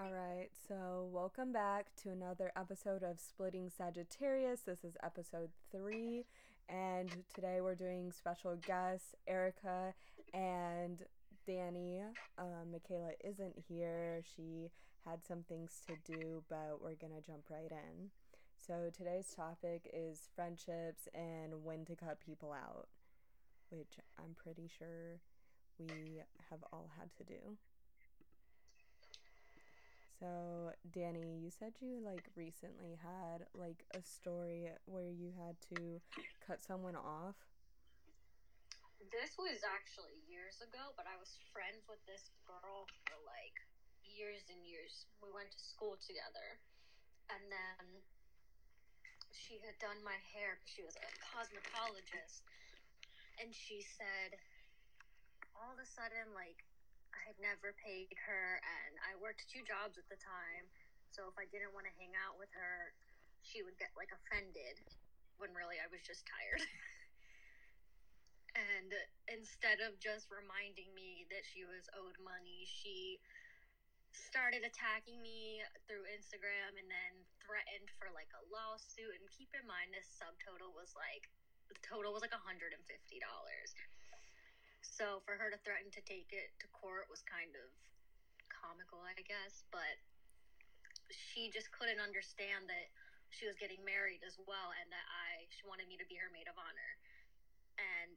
All right, so welcome back to another episode of Splitting Sagittarius. This is episode three, and today we're doing special guests Ericka and Dani. Um, Michaela isn't here, she had some things to do, but we're gonna jump right in. So today's topic is friendships and when to cut people out, which I'm pretty sure we have all had to do. So, Dani, you said you like recently had like a story where you had to cut someone off. This was actually years ago, but I was friends with this girl for like years and years. We went to school together. And then she had done my hair because she was a cosmetologist. And she said, all of a sudden, like, I had never paid her, and I worked two jobs at the time. So if I didn't want to hang out with her, she would get like offended when really I was just tired. and instead of just reminding me that she was owed money, she started attacking me through Instagram and then threatened for like a lawsuit. And keep in mind, this subtotal was like the total was like $150. So for her to threaten to take it to court was kind of comical, I guess. But she just couldn't understand that she was getting married as well and that I she wanted me to be her maid of honor. And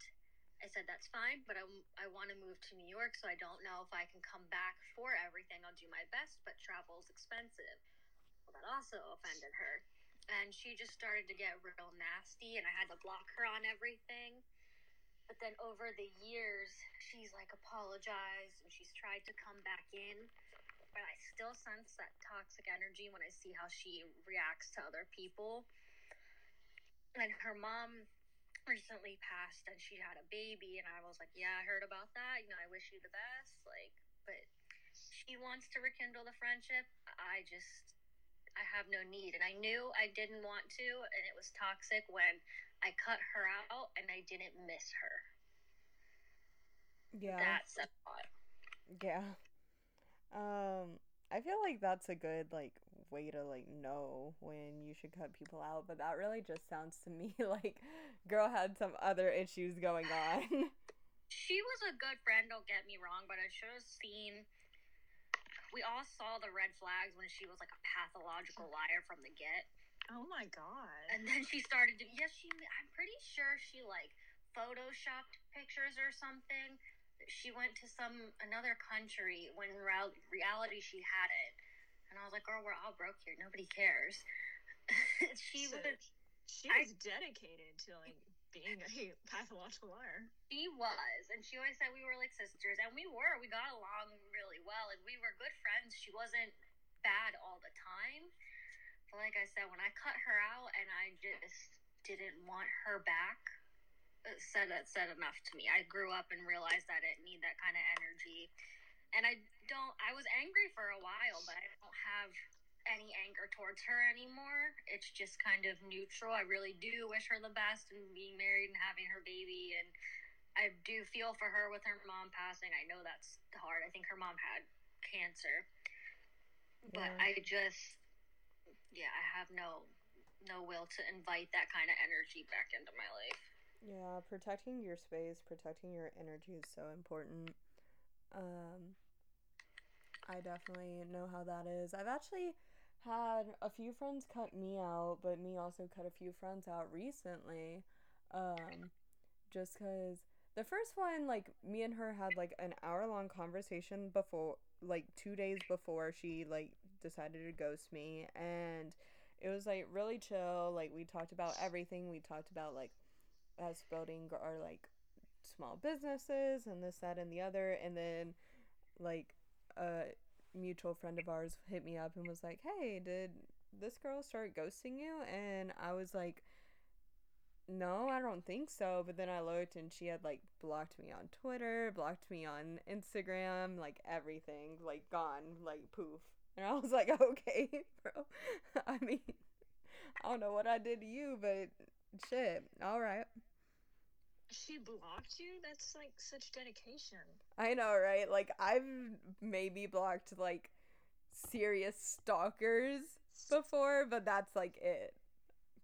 I said that's fine, but I, I want to move to New York, so I don't know if I can come back for everything. I'll do my best, but travel's expensive. Well, that also offended her. And she just started to get real nasty, and I had to block her on everything. But then over the years, she's like apologized and she's tried to come back in. But I still sense that toxic energy when I see how she reacts to other people. And her mom recently passed and she had a baby and I was like, Yeah, I heard about that. You know, I wish you the best. Like, but she wants to rekindle the friendship. I just I have no need. And I knew I didn't want to and it was toxic when I cut her out and I didn't miss her. Yeah. That's a lot. Yeah. Um I feel like that's a good like way to like know when you should cut people out, but that really just sounds to me like girl had some other issues going on. she was a good friend, don't get me wrong, but I should have seen we all saw the red flags when she was like a pathological liar from the get. Oh my god. And then she started to yes, she I'm pretty sure she like photoshopped pictures or something. She went to some another country when real, reality she had it. And I was like, "Girl, we're all broke here. Nobody cares." she So, was She I- was dedicated to like being a pathological liar. She was, and she always said we were like sisters, and we were. We got along really well, and we were good friends. She wasn't bad all the time, but like I said, when I cut her out and I just didn't want her back, it said that said enough to me. I grew up and realized that I didn't need that kind of energy, and I don't. I was angry for a while, but I don't have any anger towards her anymore. It's just kind of neutral. I really do wish her the best and being married and having her baby and I do feel for her with her mom passing. I know that's hard. I think her mom had cancer. But Yeah. I just yeah, I have no no will to invite that kind of energy back into my life. Yeah, protecting your space, protecting your energy is so important. Um, I definitely know how that is. I've actually had a few friends cut me out, but me also cut a few friends out recently. Um, just because the first one, like, me and her had like an hour long conversation before, like, two days before she, like, decided to ghost me. And it was, like, really chill. Like, we talked about everything. We talked about, like, us building our like small businesses and this that and the other and then like a mutual friend of ours hit me up and was like hey did this girl start ghosting you? And i was like no i don't think so. But then i looked and she had like blocked me on twitter blocked me on instagram like everything like gone like poof. And i was like okay bro. I mean i don't know what i did to you but shit. All right She blocked you? That's like such dedication. I know, right? Like I've maybe blocked like serious stalkers before, but that's like it.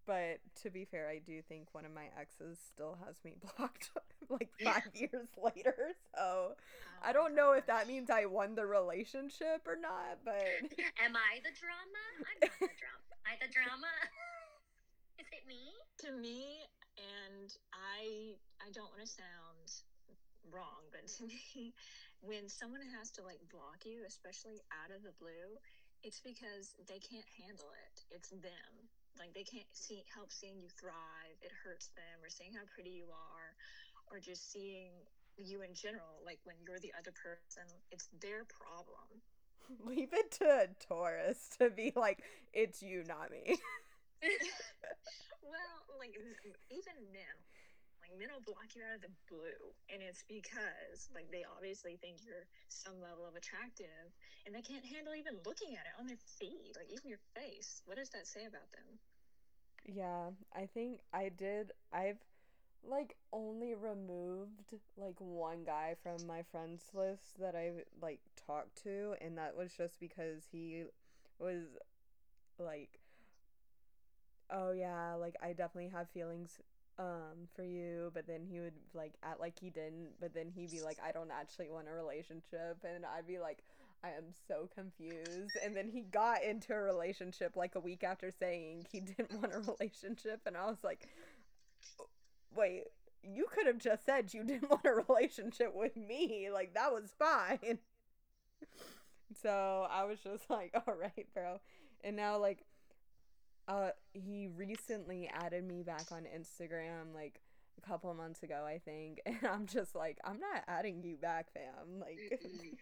But to be fair, I do think one of my exes still has me blocked like five years later. So oh I Oh don't my know if that means I won the relationship or not, but Am I the drama? I'm not the drama. Am I the drama? Is it me? to me and i i don't want to sound wrong but to me when someone has to like block you especially out of the blue it's because they can't handle it. It's them. Like they can't see help seeing you thrive. It hurts them or seeing how pretty you are or just seeing you in general like when you're the other person it's their problem. Leave it to a Taurus to be like, it's you, not me. Well, like even men, like men will block you out of the blue, and it's because like they obviously think you're some level of attractive, and they can't handle even looking at it on their feed, like even your face. What does that say about them? Yeah, I think I did. I've like only removed like one guy from my friends list that I like talked to, and that was just because he was like, oh yeah, like I definitely have feelings um for you, but then he would like act like he didn't, but then he'd be like, I don't actually want a relationship, and I'd be like. I am so confused. And then he got into a relationship like a week after saying he didn't want a relationship. And I was like, wait, you could have just said you didn't want a relationship with me. Like, that was fine. So I was just like, all right, bro. And now, like, uh, he recently added me back on Instagram, like, a couple months ago, I think. And I'm just like, I'm not adding you back, fam. Like, Mm-mm.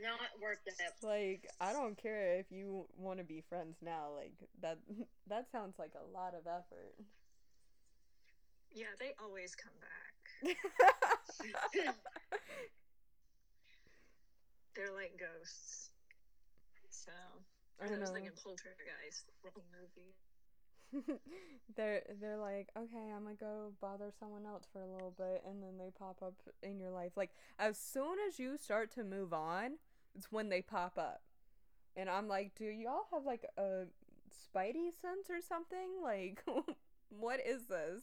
Not worth it. like I don't care if you want to be friends now. Like that that sounds like a lot of effort. Yeah, they always come back. They're like ghosts. So I I was know. thinking Poltergeist, wrong movie. they're they're like, okay, I'm gonna go bother someone else for a little bit, and then they pop up in your life. Like as soon as you start to move on, it's when they pop up, and I'm like, do y'all have like a spidey sense or something? Like, what is this?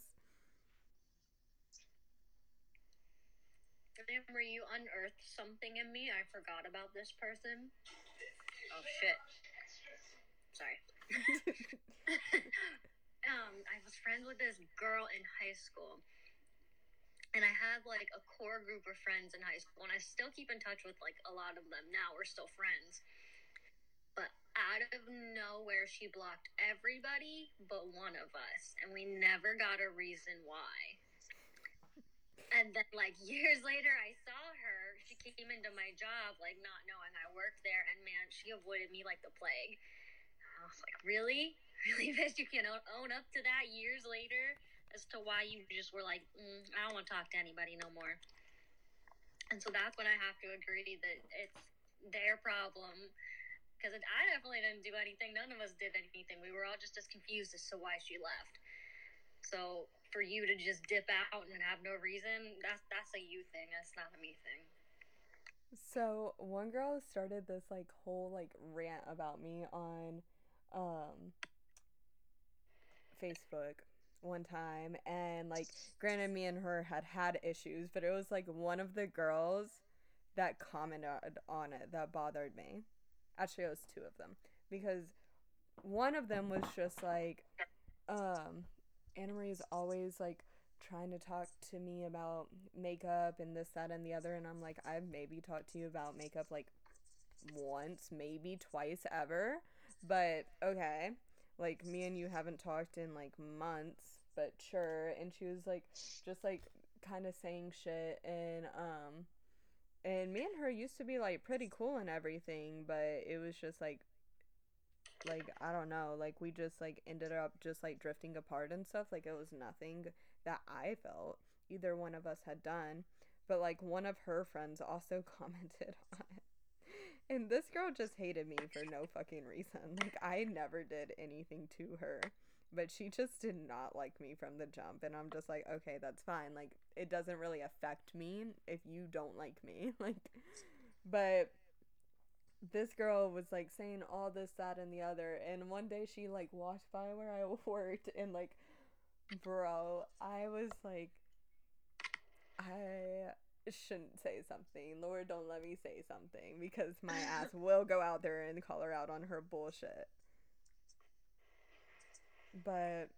Remember you unearthed something in me. I forgot about this person. Oh shit. Sorry. um, I was friends with this girl in high school. And I had like a core group of friends in high school, and I still keep in touch with like a lot of them now. We're still friends. But out of nowhere, she blocked everybody but one of us, and we never got a reason why. And then, like years later, I saw her. She came into my job, like not knowing I worked there, and man, she avoided me like the plague. I was like, really, really, bitch, you can own- own up to that years later as to why you just were like, mm, I don't want to talk to anybody no more. And so that's when I have to agree that it's their problem. Because I definitely didn't do anything. None of us did anything. We were all just as confused as to why she left. So for you to just dip out and have no reason, that's that's a you thing. That's not a me thing. So one girl started this like whole like rant about me on um Facebook one time and like granted me and her had had issues but it was like one of the girls that commented on it that bothered me actually it was two of them because one of them was just like um Anna Marie's always like trying to talk to me about makeup and this, that, and the other. And I'm like, I've maybe talked to you about makeup like once, maybe twice ever. But okay. Like, me and you haven't talked in like months, but sure. And she was like, just like kind of saying shit. And, um, and me and her used to be like pretty cool and everything, but it was just like, like I don't know, like we just like ended up just like drifting apart and stuff. Like it was nothing that I felt either one of us had done. But like one of her friends also commented on it. And this girl just hated me for no fucking reason. Like I never did anything to her. But she just did not like me from the jump and I'm just like, okay, that's fine. Like it doesn't really affect me if you don't like me. Like but this girl was like saying all this, that, and the other. And one day she like walked by where I worked, and like, bro, I was like, I shouldn't say something. Lord, don't let me say something because my ass will go out there and call her out on her bullshit. But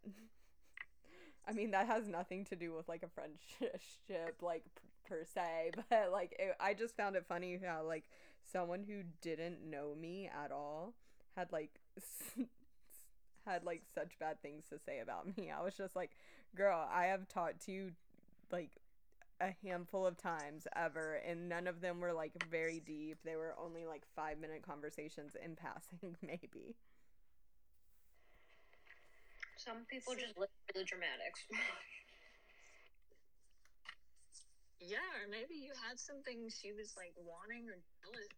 I mean, that has nothing to do with like a friendship, like per se. But like, it, I just found it funny how like someone who didn't know me at all had like had like such bad things to say about me. I was just like, girl, I have talked to you like a handful of times ever and none of them were like very deep. They were only like 5 minute conversations in passing maybe. Some people just live for the dramatics. yeah, or maybe you had something she was like wanting or jealous.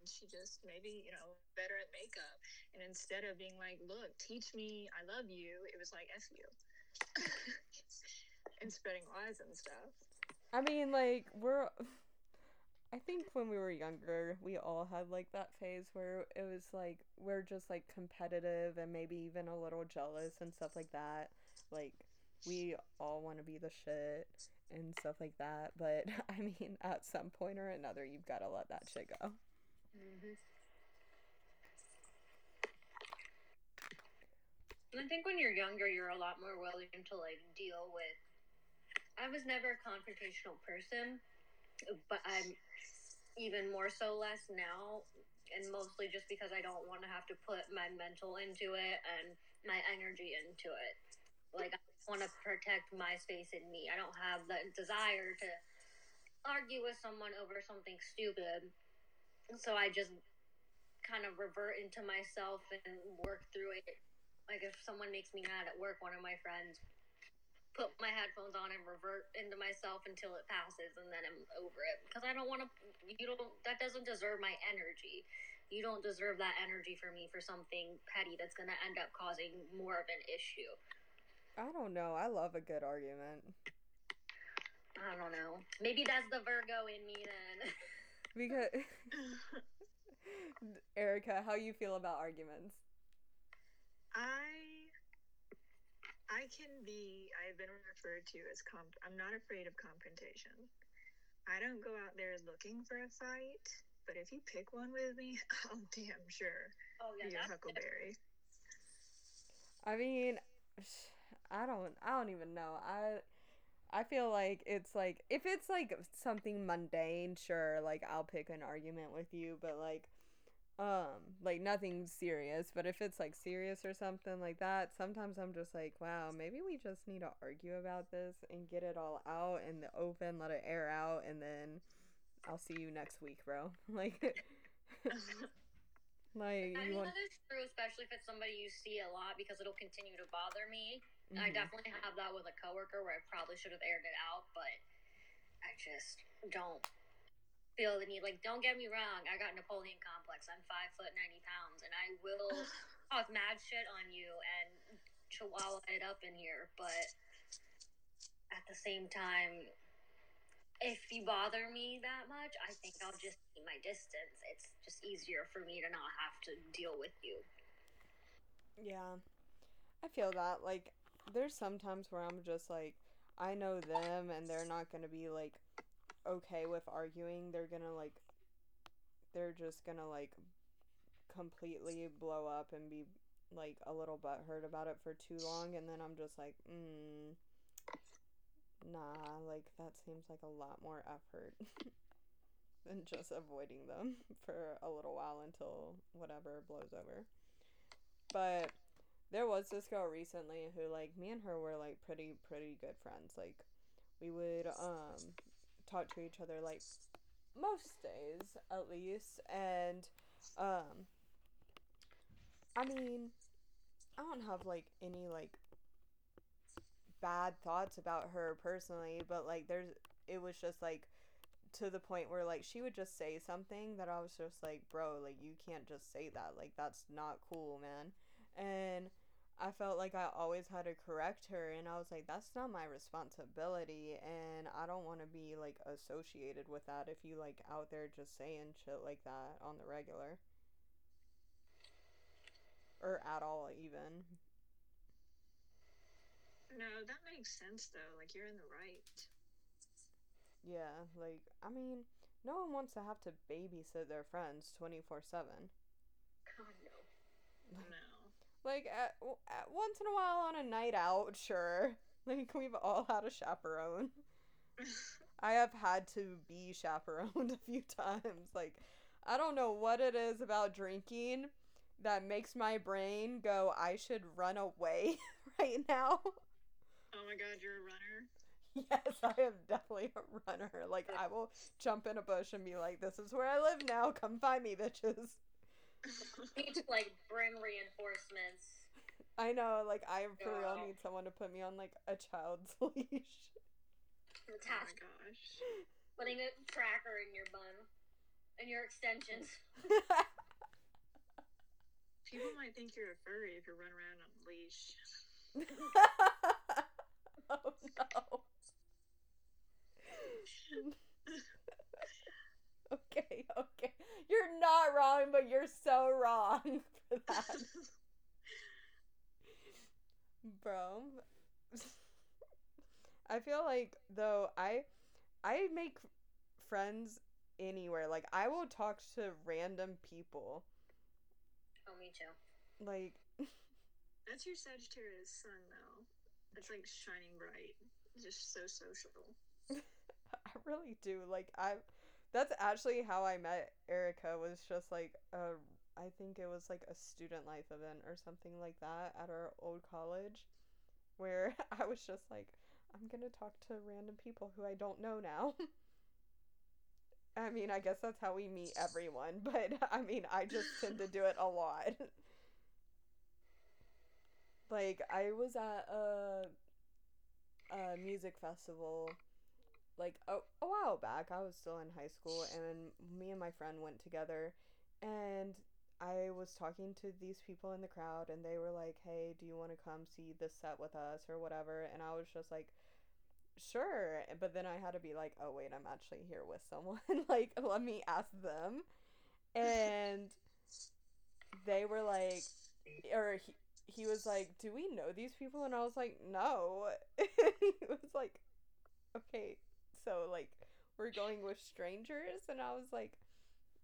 And she just maybe, you know, better at makeup. And instead of being like, look, teach me, I love you, it was like, F you. and spreading lies and stuff. I mean, like, we're. I think when we were younger, we all had like that phase where it was like we're just like competitive and maybe even a little jealous and stuff like that. Like we all want to be the shit and stuff like that. But I mean, at some point or another, you've got to let that shit go. Mm-hmm. I think when you're younger, you're a lot more willing to like deal with. I was never a confrontational person, but I'm even more so less now and mostly just because I don't want to have to put my mental into it and my energy into it. Like I want to protect my space in me. I don't have the desire to argue with someone over something stupid. So I just kind of revert into myself and work through it. Like if someone makes me mad at work, one of my friends put my headphones on and revert into myself until it passes and then I'm over it because I don't want to you don't that doesn't deserve my energy. You don't deserve that energy for me for something petty that's going to end up causing more of an issue. I don't know. I love a good argument. I don't know. Maybe that's the Virgo in me then. because Ericka, how you feel about arguments? I I can be, I've been referred to as comp. I'm not afraid of confrontation. I don't go out there looking for a fight, but if you pick one with me, I'll damn sure oh, yeah, be a huckleberry. I mean, I don't, I don't even know. I, I feel like it's like if it's like something mundane, sure, like I'll pick an argument with you, but like um like nothing serious but if it's like serious or something like that sometimes i'm just like wow maybe we just need to argue about this and get it all out in the open let it air out and then i'll see you next week bro. Like like I mean, want... that is true especially if it's somebody you see a lot because it'll continue to bother me. Mm-hmm. i definitely have that with a coworker where i probably should have aired it out but i just don't feel the need. Like, don't get me wrong, I got Napoleon complex. I'm five foot ninety pounds, and I will talk mad shit on you and chihuahua it up in here. But at the same time, if you bother me that much, I think I'll just keep my distance. It's just easier for me to not have to deal with you. Yeah, I feel that. Like, there's sometimes where I'm just like, I know them, and they're not gonna be like okay with arguing, they're gonna like they're just gonna like completely blow up and be like a little butthurt about it for too long and then I'm just like, mm, nah, like that seems like a lot more effort than just avoiding them for a little while until whatever blows over. But there was this girl recently who like me and her were like pretty pretty good friends. Like we would um talk to each other like most days at least. And um I mean I don't have like any like bad thoughts about her personally but like there's it was just like to the point where like she would just say something that I was just like bro like you can't just say that. Like that's not cool man. And I felt like I always had to correct her, and I was like, that's not my responsibility, and I don't want to be like associated with that if you like out there just saying shit like that on the regular. Or at all, even. No, that makes sense though. Like you're in the right. Yeah, like, I mean, no one wants to have to babysit their friends 24 7. God, no. No. Like, at, at once in a while on a night out, sure. Like, we've all had a chaperone. I have had to be chaperoned a few times. Like, I don't know what it is about drinking that makes my brain go, I should run away right now. Oh my god, you're a runner. Yes, I am definitely a runner. Like, I will jump in a bush and be like, this is where I live now. Come find me, bitches. need to like bring reinforcements. I know, like, I for real need someone to put me on, like, a child's leash. The oh my gosh. putting a tracker in your bun and your extensions. People might think you're a furry if you run around on a leash. oh no. okay, okay. You're not wrong, but you're so wrong for that. Bro. I feel like though I I make friends anywhere. Like I will talk to random people. Oh, me too. Like That's your Sagittarius sun though. It's like shining bright. Just so social. I really do. Like I that's actually how I met Ericka was just like a I think it was like a student life event or something like that at our old college where I was just like I'm going to talk to random people who I don't know now. I mean, I guess that's how we meet everyone, but I mean, I just tend to do it a lot. like I was at a a music festival like a, a while back. I was still in high school, and me and my friend went together, and I was talking to these people in the crowd, and they were like, "Hey, do you want to come see this set with us or whatever?" And I was just like, "Sure," but then I had to be like, "Oh wait, I'm actually here with someone. like, let me ask them," and they were like, or he, he was like, "Do we know these people?" And I was like, "No." he was like, "Okay, so like we're going with strangers," and I was like,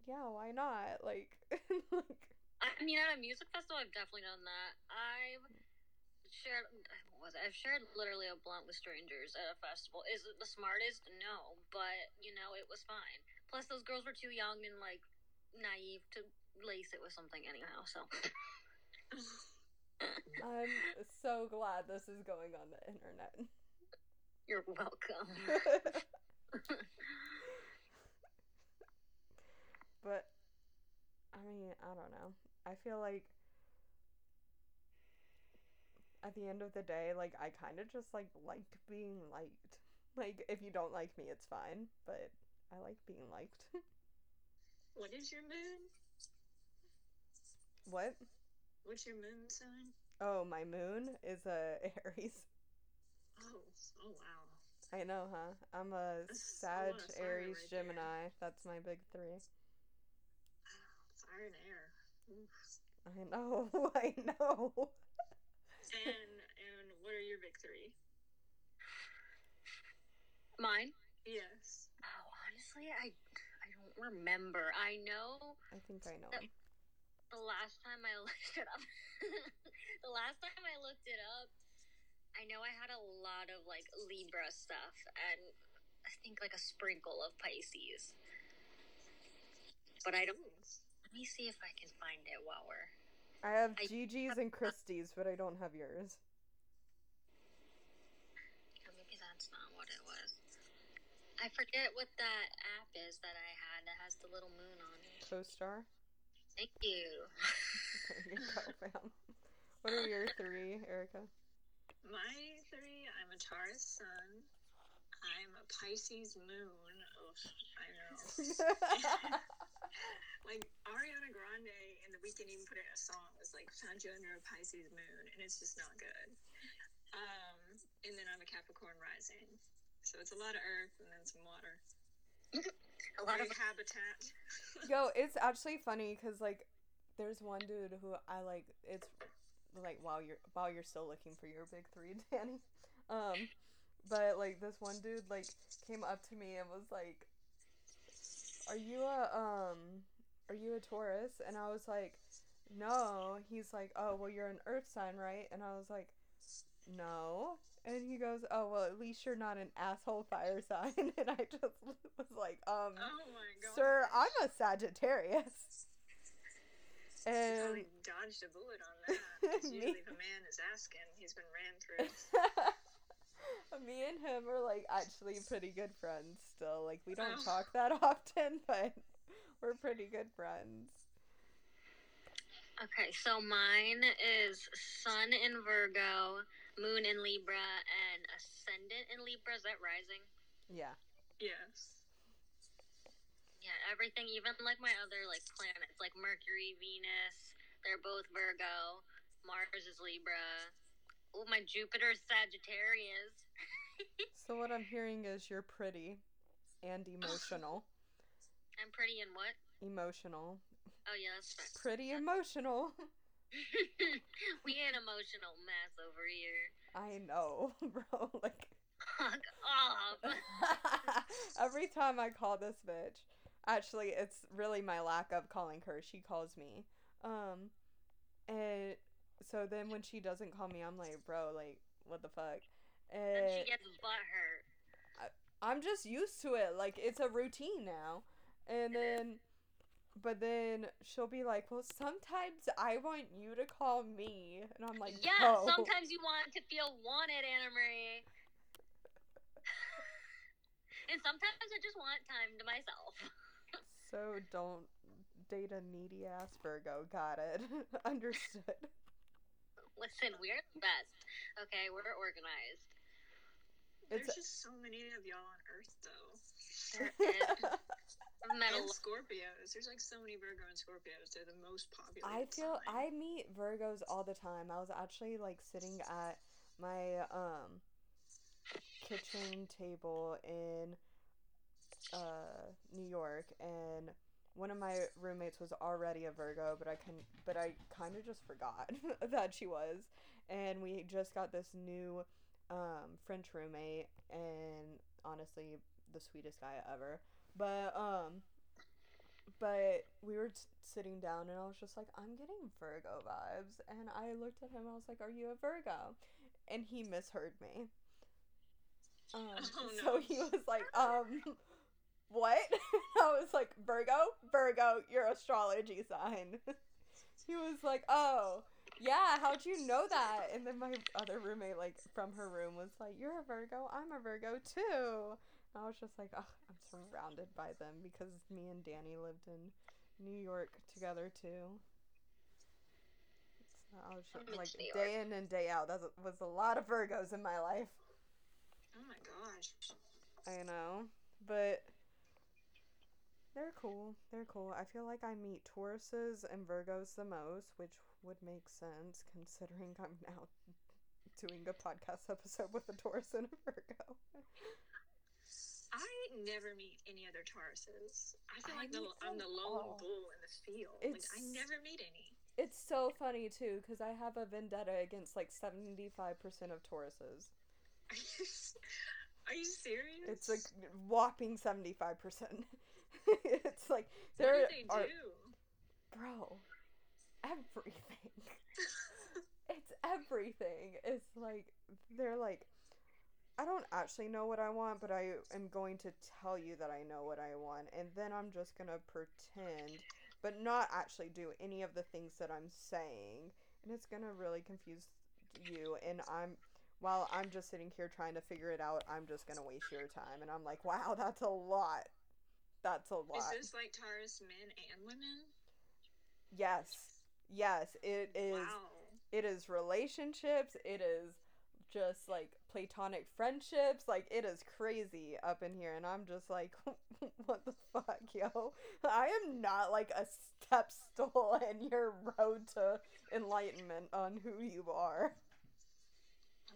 "Yeah, why not?" Like, like I mean, at a music festival, I've definitely done that. I've shared, what was it? I've shared literally a blunt with strangers at a festival. Is it the smartest? No, but you know, it was fine. Plus, those girls were too young and like naive to lace it with something anyhow. So I'm so glad this is going on the internet. you're welcome. but I mean, I don't know. I feel like at the end of the day, like I kind of just like liked being liked. Like if you don't like me, it's fine, but I like being liked. what is your moon? what? What's your moon sign? Oh, my moon is a Aries. Oh, oh wow. I know, huh? I'm a Sag, Aries, right there. Gemini. That's my big three. Fire and air. Oof. I know, I know. And and what are your big three? Mine? Yes. Oh, honestly, I I don't remember. I know I think I know. The last time I looked it up. the last time I looked it up, I know I had a lot of like Libra stuff and I think like a sprinkle of Pisces. But I don't. Let me see if I can find it while we're. I have I- Gigi's and Christie's, but I don't have yours. Maybe that's not what it was. I forget what that app is that I had that has the little moon on it. Co-star. Thank you. There you go, fam. What are your three, Ericka? My three, I'm a Taurus sun. I'm a Pisces moon. Oh, I know. like Ariana Grande and The Weeknd even put it in a song was like found you under a Pisces moon, and it's just not good. Um, and then I'm a Capricorn rising, so it's a lot of earth and then some water. A lot of habitat. Yo, it's actually funny because like, there's one dude who I like. It's like while you're while you're still looking for your big three, Dani. Um, but like this one dude like came up to me and was like, "Are you a um, are you a Taurus?" And I was like, "No." He's like, "Oh, well, you're an Earth sign, right?" And I was like, "No." And he goes, "Oh, well, at least you're not an asshole fire sign." And I just was like, "Um." Oh my. Sir, I'm a Sagittarius. And probably dodged a bullet on that. 'cause Me- usually, if a man is asking, he's been ran through. me and him are like actually pretty good friends still. Like we don't Oh. talk that often, but we're pretty good friends. Okay, so mine is Sun in Virgo, Moon in Libra, and Ascendant in Libra. Is that rising? Yeah. yes. Yeah, everything, even like my other like planets, like Mercury, Venus, they're both Virgo. Mars is Libra. Oh, my Jupiter's Sagittarius. So what I'm hearing is you're pretty and emotional. I'm pretty and what? Emotional. Oh yeah, that's right. Pretty emotional. we an emotional mess over here. I know, bro. Like Fuck off. Every time I call this bitch, actually, it's really my lack of calling her. She calls me. Um, and so then when she doesn't call me, I'm like, bro, like, what the fuck? And she gets butt hurt. I'm just used to it. Like, it's a routine now. And then, but then she'll be like, well, sometimes I want you to call me. And I'm like, yeah, no. sometimes you want to feel wanted, Anna Marie. and sometimes I just want time to myself. So don't date a needy ass Virgo. Got it. Understood. Listen, we're the best. Okay, we're organized. It's There's just so many of y'all on Earth, though. There is. I've met a And. Scorpios. There's like so many Virgo and Scorpios. They're the most popular. I feel I meet Virgos all the time. I was actually like sitting at my um kitchen table in uh New York and one of my roommates was already a Virgo, but I can but I kind of just forgot that she was. And we just got this new um French roommate and honestly the sweetest guy ever. But um but we were t- sitting down and I was just like, I'm getting Virgo vibes. And I looked at him, I was like, Are you a Virgo? And he misheard me. Um, Oh, So he was like, um, what? I was like, Virgo? Virgo, your astrology sign. he was like, oh, yeah, how'd you know that? And then my other roommate, like, from her room was like, You're a Virgo, I'm a Virgo too. And I was just like, oh, I'm surrounded by them because me and Dani lived in New York together too. So I was just, like day in and day out. That was a lot of Virgos in my life. Oh my gosh. I know, but they're cool. They're cool. I feel like I meet Tauruses and Virgos the most, which would make sense considering I'm now doing a podcast episode with a Taurus and a Virgo. I never meet any other Tauruses. I feel I like the, I'm the lone all. bull in the field. Like I It's- never meet any. It's so funny too because I have a vendetta against like 75% of Tauruses. Are you, are you serious? It's like whopping 75%. it's like what there do they are do? bro everything. It's everything. It's like they're like i don't actually know what i want but i am going to tell you that i know what i want and then i'm just gonna pretend but not actually do any of the things that i'm saying and it's gonna really confuse you and i'm while i'm just sitting here trying to figure it out i'm just gonna waste your time and i'm like wow that's a lot that's a lot Is this like Taurus men and women? Yes. Yes, it is Wow. it is relationships, it is just like platonic friendships. Like it is crazy up in here, and I'm just like, what the fuck, yo? I am not like a step stool in your road to enlightenment on who you are.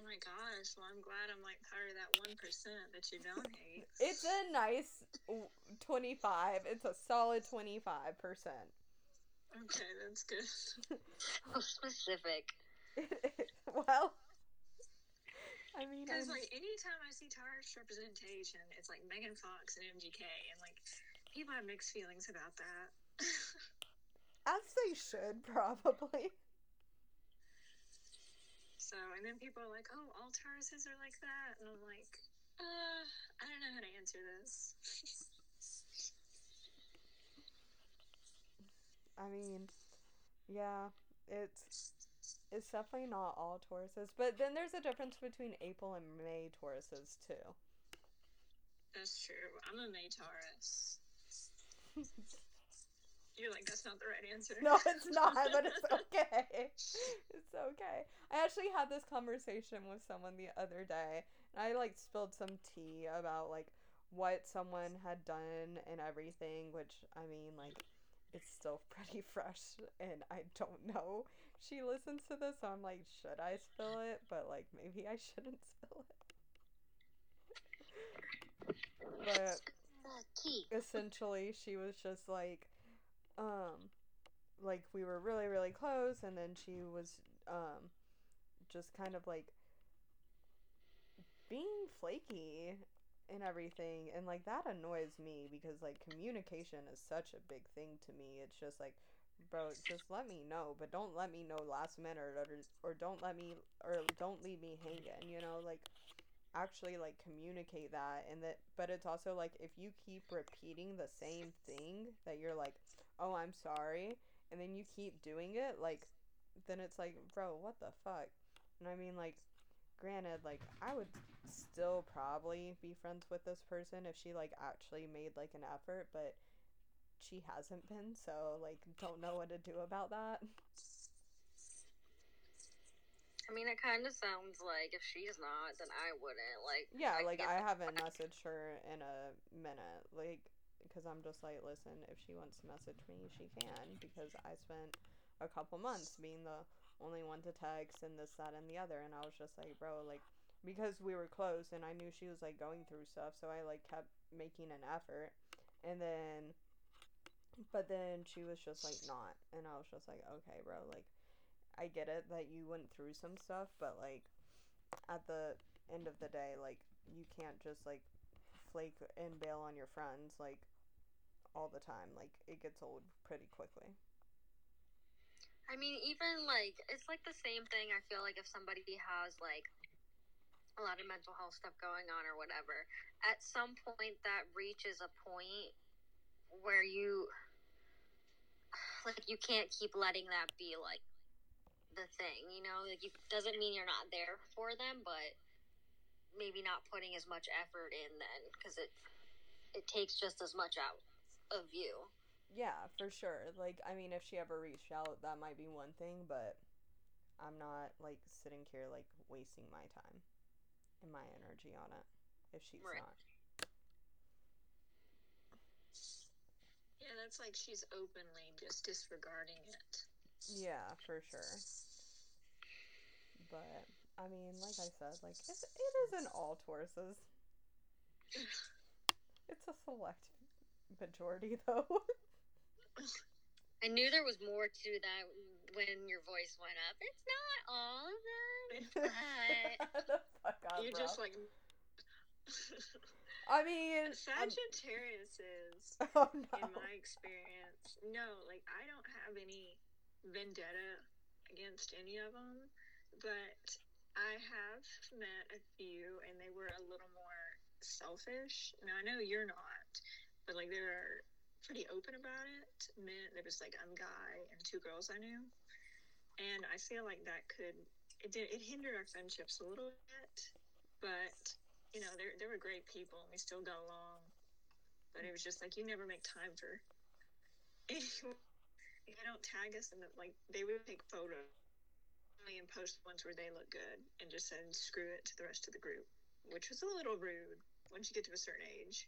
Oh my gosh! Well, I'm glad I'm like part of that one percent that you don't hate. It's a nice twenty five. It's a solid twenty five percent. Okay, that's good. So specific. well, I mean, Because like anytime I see Taurus representation, it's like Megan Fox and MGK, and like people have mixed feelings about that. as they should probably. So, and then people are like, "Oh, all Tauruses are like that," and I'm like, "Uh, I don't know how to answer this." I mean, yeah, it's it's definitely not all Tauruses, but then there's a difference between April and May Tauruses too. That's true. I'm a May Taurus. You're like, that's not the right answer. No, it's not, but it's okay. It's okay. I actually had this conversation with someone the other day, and I like spilled some tea about like what someone had done and everything, which I mean, like, it's still pretty fresh, and I don't know. She listens to this, so I'm like, should I spill it? But like, maybe I shouldn't spill it. But essentially she was just like um like we were really really close and then she was um just kind of like being flaky and everything and like that annoys me because like communication is such a big thing to me. It's just like bro just let me know but don't let me know last minute or or don't let me or don't leave me hanging you know? Like actually like communicate that and that but it's also like if you keep repeating the same thing that you're like oh i'm sorry and then you keep doing it like then it's like bro what the fuck? And i mean? Like granted like i would still probably be friends with this person if she like actually made like an effort but she hasn't been so like don't know what to do about that. I mean, it kind of sounds like if she's not, then I wouldn't. Like, Yeah, I like I haven't messaged her in a minute, like because I'm just like, listen, if she wants to message me, she can because I spent a couple months being the only one to text and this, that, and the other, and I was just like, bro, like because we were close and I knew she was like going through stuff, so I like kept making an effort, and then, but then she was just like not, and I was just like, okay, bro, like I get it that you went through some stuff, but like at the end of the day, like you can't just like flake and bail on your friends like all the time. Like it gets old pretty quickly. I mean, even like it's like the same thing. I feel like if somebody has like a lot of mental health stuff going on or whatever, at some point that reaches a point where you like you can't keep letting that be like the thing, you know? Like it doesn't mean you're not there for them, but maybe not putting as much effort in then because it it takes just as much out of you. Yeah, for sure. Like I mean, if she ever reached out, that might be one thing, but I'm not like sitting here like wasting my time and my energy on it if she's Right. not. Yeah, that's like she's openly just disregarding it. Yeah, for sure. But I mean, like I said, like it's, it isn't all Tauruses. It's a select majority, though. I knew there was more to that when your voice went up. It's not all of them. But the fuck up, You're bro. just like I mean, I'm- um, Sagittarius is, oh no. in my experience. No, like I don't have any vendetta against any of them, but I have met a few, and they were a little more selfish. Now I know you're not, but like they were pretty open about it. Men, there was like a guy and two girls I knew, and I feel like that could it did it hindered our friendships a little bit, but you know they they were great people and we still got along. But it was just like you never make time for. anyone. they don't tag us and like they would take photos and post ones where they look good and just send screw it to the rest of the group, which was a little rude once you get to a certain age.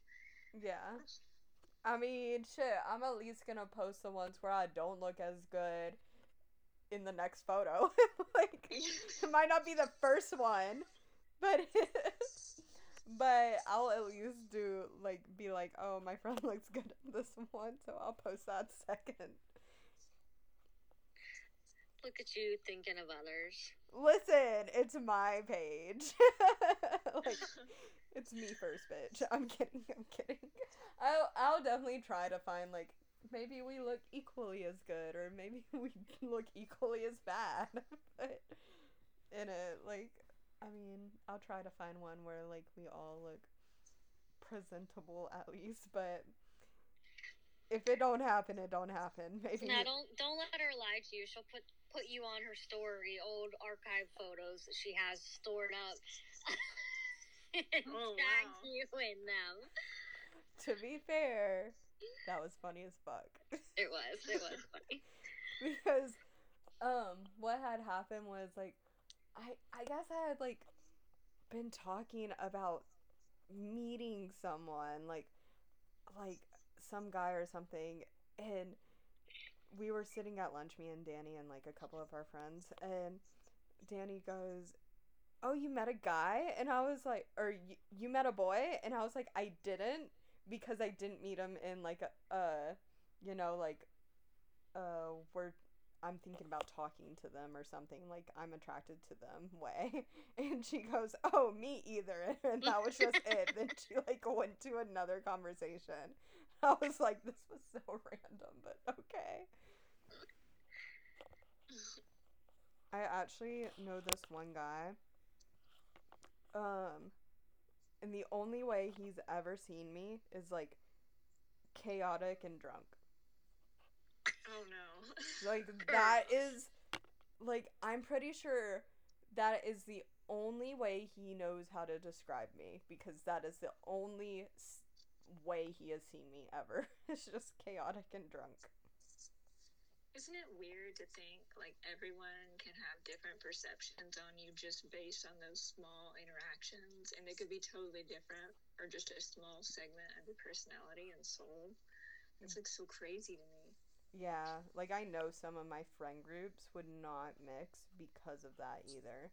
Yeah. I mean, shit, I'm at least gonna post the ones where I don't look as good in the next photo. like, it might not be the first one, but but I'll at least do like be like, oh, my friend looks good in this one, so I'll post that second. Look at you thinking of others. Listen, it's my page. like, it's me first, bitch. I'm kidding. I'm kidding. I'll I'll definitely try to find like maybe we look equally as good or maybe we look equally as bad. but in it, like, I mean, I'll try to find one where like we all look presentable at least. But if it don't happen, it don't happen. Maybe. No, don't don't let her lie to you. She'll put put you on her story, old archive photos that she has stored up. and Oh, tag wow. you in them. to be fair, that was funny as fuck. It was. It was funny. because um what had happened was like I I guess I had like been talking about meeting someone like like some guy or something and we were sitting at lunch me and Dani and like a couple of our friends and Dani goes oh you met a guy? And I was like or you, met a boy? And I was like I didn't because I didn't meet him in like a uh you know like uh we're I'm thinking about talking to them or something like I'm attracted to them way. And she goes oh me either. And that was just it. Then she like went to another conversation I was like this was so random but okay. I actually know this one guy. Um and the only way he's ever seen me is like chaotic and drunk. Oh no. like that is like I'm pretty sure that is the only way he knows how to describe me because that is the only s- way he has seen me ever. it's just chaotic and drunk. Isn't it weird to think like everyone can have different perceptions on you just based on those small interactions and they could be totally different or just a small segment of your personality and soul? It's like so crazy to me. Yeah, like I know some of my friend groups would not mix because of that either.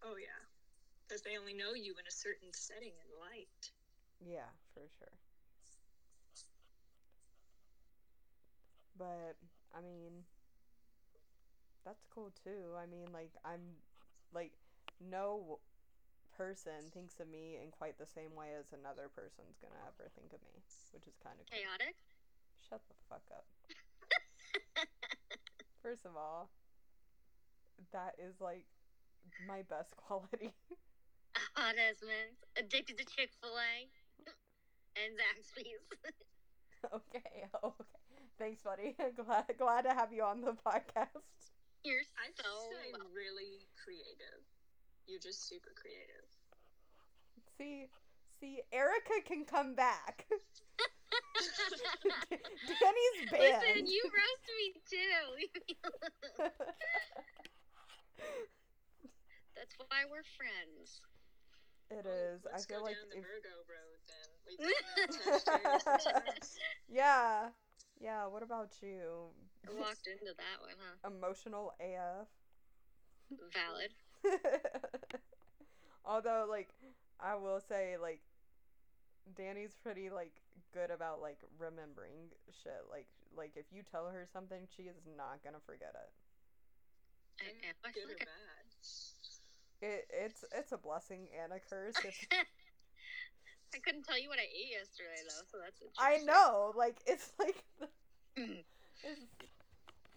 Oh yeah. Because they only know you in a certain setting and light. Yeah, for sure. But I mean that's cool too. I mean like I'm like no person thinks of me in quite the same way as another person's going to ever think of me, which is kind of cool. Chaotic. Shut the fuck up. First of all, that is like my best quality. Hot as mints. Addicted to Chick Fil A and Zaxby's. okay, okay. Thanks, buddy. glad glad to have you on the podcast. You're I so say welcome. really creative. You're just super creative. See, see, Ericka can come back. Dani's banned. Listen, you roast me too. That's why we're friends. It Well, is. I Let's feel go like down the if, Virgo road then. We've done that test sometimes. yeah, yeah. What about you? Walked into that one, huh? Emotional AF. Valid. Although, like, I will say, like, Dani's pretty like good about like remembering shit. Like, like if you tell her something, she is not gonna forget it. I And am. I Good or forget. It it's it's a blessing and a curse. I couldn't tell you what I ate yesterday though, so that's I know, like it's like the, Mm. it's,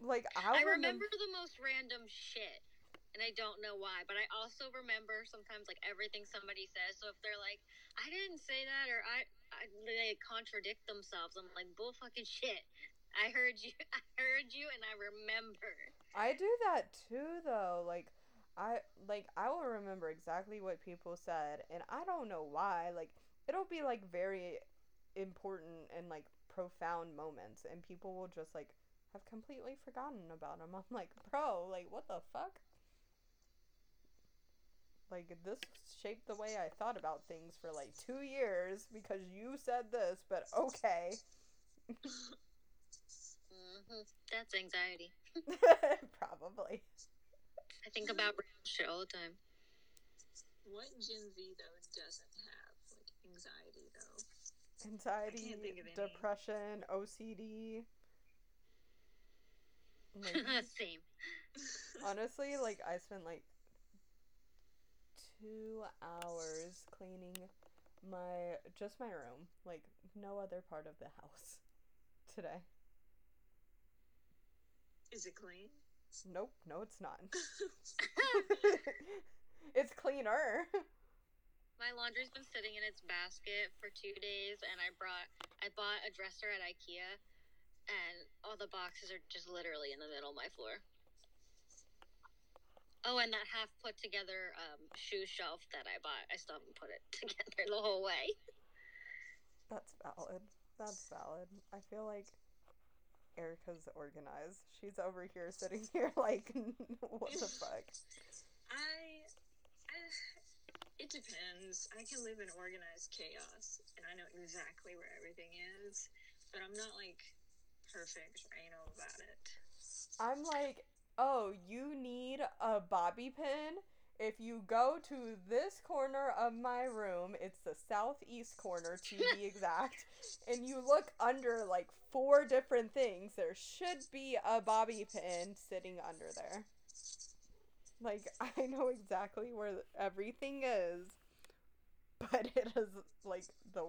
like I I'll remember the most random shit, and I don't know why. But I also remember sometimes like everything somebody says. So if they're like, "I didn't say that," or "I,", I they contradict themselves. I'm like, "Bull fucking shit." I heard you. I heard you, and I remember. I do that too though. Like I like I will remember exactly what people said and I don't know why. Like it'll be like very important and like profound moments and people will just like have completely forgotten about them. I'm like, bro, like, what the fuck? Like, this shaped the way I thought about things for like two years because you said this, but okay. hmm That's anxiety. Probably. I think about random shit all the time. What Gen Z though doesn't have like anxiety though? Anxiety, can't think of any. depression, OCD. Like, Same. honestly, like, I spent like two hours cleaning my just my room, like no other part of the house today. Is it clean? Nope, no, it's not. it's cleaner. My laundry's been sitting in its basket for two days, and I brought I bought a dresser at IKEA, and all the boxes are just literally in the middle of my floor. Oh, and that half put together um, shoe shelf that I bought, I still haven't put it together the whole way. That's valid. That's valid. I feel like Ericka's organized. She's over here sitting here like, what the fuck? I, I, it depends. I can live in organized chaos, and I know exactly where everything is, but I'm not like perfect or anal about it. I'm like, oh, you need a bobby pin? If you go to this corner of my room, it's the southeast corner to be exact, and you look under like four different things, there should be a bobby pin sitting under there. Like, I know exactly where everything is, but it is like the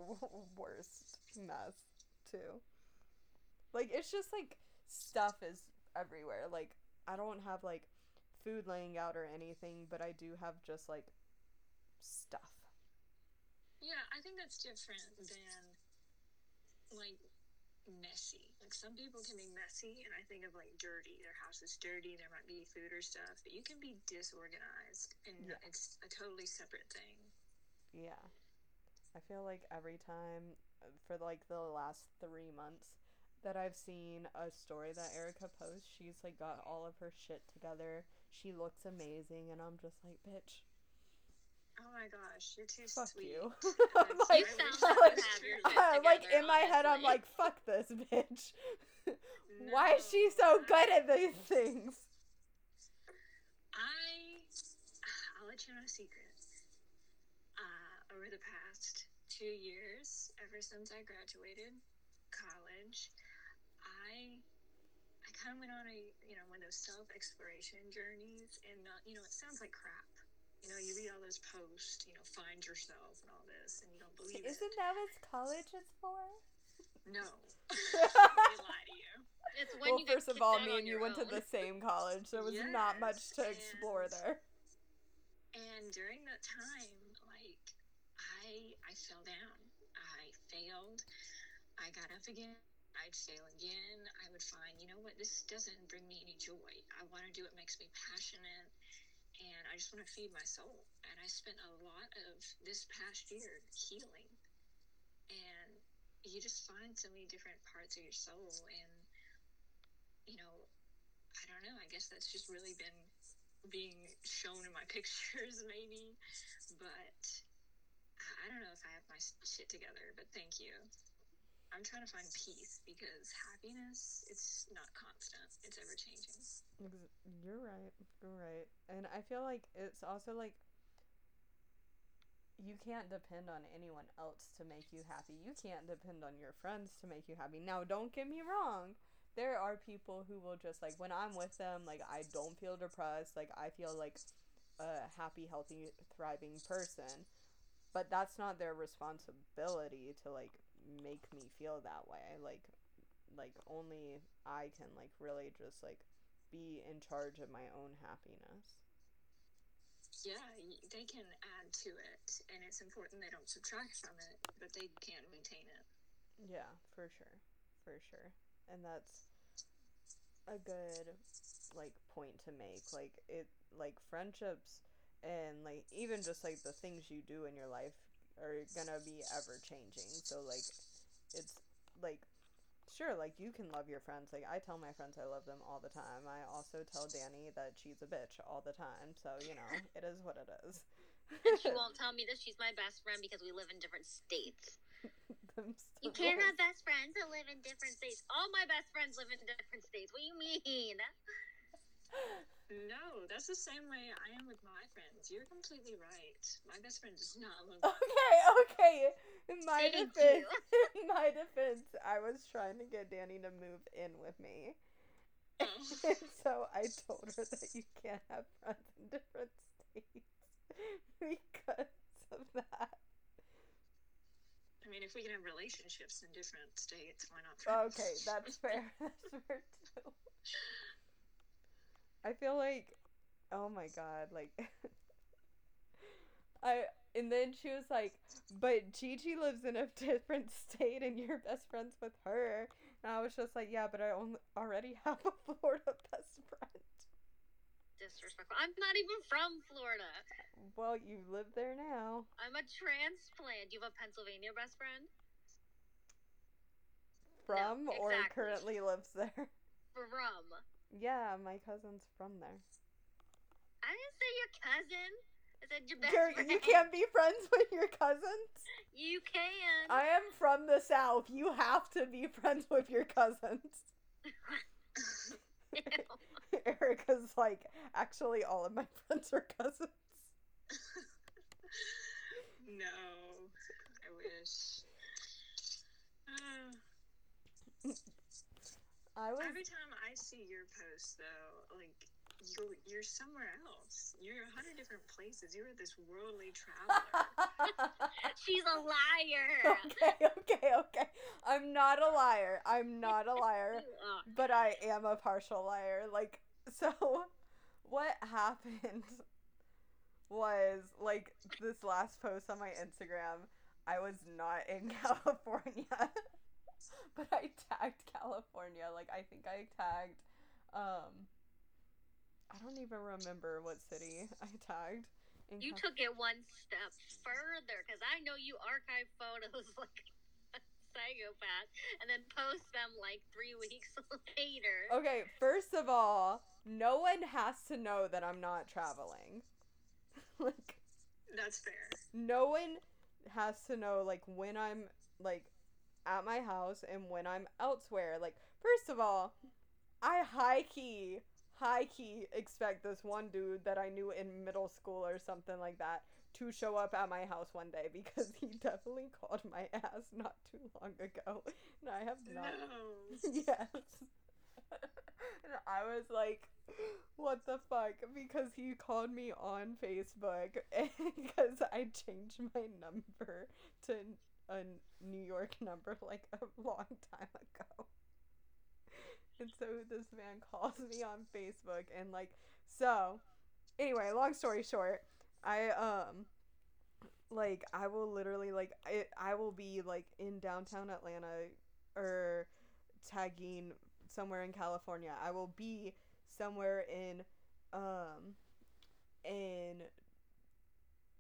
worst mess, too. Like, it's just like stuff is everywhere. Like, I don't have like food laying out or anything, but I do have just like stuff. Yeah, I think that's different than like messy. Like some people can be messy, and I think of like dirty. Their house is dirty. There might be food or stuff, but you can be disorganized, and Yeah. it's a totally separate thing. Yeah. I feel like every time for like the last three months that I've seen a story that Ericka posts, she's like got all of her shit together. She looks amazing, and I'm just like, bitch, Oh my gosh, you're too fuck sweet. you. I'm I'm like, You like wish you have your that shit was like together, in my head, I'm like, fuck this bitch. Why is she so good at these things? I, I'll let you know a secret. Uh, over the past two years, ever since I graduated college, I, I kind of went on a, you know, one of those self exploration journeys, and uh, you know, it sounds like crap. You know, you read all those posts, you know, find yourself and all this, and you don't believe Isn't it. that what college is for? No, they lie to you. It's when well, you first of all, me and you your went to the same college. There was not much Yes, to explore there. And during that time, like I I fell down. I failed. I got up again. I'd fail again. I would find, you know what, this doesn't bring me any joy. I want to do what makes me passionate and I just want to feed my soul. And I spent a lot of this past year healing. And you just find so many different parts of your soul and you know, I don't know, I guess that's just really been being shown in my pictures, maybe. But I don't know if I have my shit together, but thank you. I'm trying to find peace because happiness, it's not constant, it's ever changing. You're right. You're right. And I feel like it's also like you can't depend on anyone else to make you happy. You can't depend on your friends to make you happy. Now, don't get me wrong. There are people who will just like when I'm with them, like I don't feel depressed. Like I feel like a happy, healthy, thriving person. But that's not their responsibility to like make me feel that way. Like like only I can like really just like be in charge of my own happiness. Yeah, they can add to it, and it's important they don't subtract from it, but they can maintain it. Yeah, for sure. For sure. And that's a good like point to make. Like it like friendships and like even just like the things you do in your life are gonna be ever changing. So like it's like sure, like you can love your friends. Like I tell my friends I love them all the time. I also tell Dani that she's a bitch all the time. So, you know, it is what it is. And she won't tell me that she's my best friend because we live in different states. You can't have best friends that live in different states. All my best friends live in different states. What do you mean? No, that's the same way I am with my friends. You're completely right. My best friend does not live. Okay, okay. In my Thank defense, in my defense, I was trying to get Dani to move in with me. Oh. And so I told her that you can't have friends in different states because of that. I mean, if we can have relationships in different states, why not? friends? Okay, that's fair. That's fair too. I feel like, oh my god, like, I and then she was like, but Gigi lives in a different state and you're best friends with her. And I was just like, yeah, but I only, already have a Florida best friend. Disrespectful. I'm not even from Florida. Well, you live there now. I'm a transplant. Do you have a Pennsylvania best friend? From or exactly. currently lives there. From. Yeah, my cousin's from there. I didn't say your cousin. I said your best You're, friend. you can't be friends with your cousins? You can. I am from the South. You have to be friends with your cousins. Ericka's like, actually, all of my friends are cousins. no, I wish. Uh, I was. every time I see your post, though, like you, you're somewhere else. You're a hundred different places. You're this worldly traveler. She's a liar. okay, okay, okay. I'm not a liar. I'm not a liar. But I am a partial liar. Like, so what happened was like this last post on my Instagram, I was not in California, but I tagged California. Like, I think I tagged, um, I don't even remember what city I tagged. You Cal- took it one step further because I know you archive photos like a psychopath and then post them like three weeks later. Okay, first of all, no one has to know that I'm not traveling. like, That's fair. no one has to know like when I'm like at my house and when I'm elsewhere. Like, first of all, I high key, high key expect this one dude that I knew in middle school or something like that to show up at my house one day because he definitely called my ass not too long ago. And I have not No. yes. and I was like, what the fuck? Because he called me on Facebook because I changed my number to a New York number like a long time ago. And so this man calls me on Facebook and like so anyway, long story short, I um like I will literally like I, I will be like in downtown Atlanta or tagging somewhere in California. I will be somewhere in um in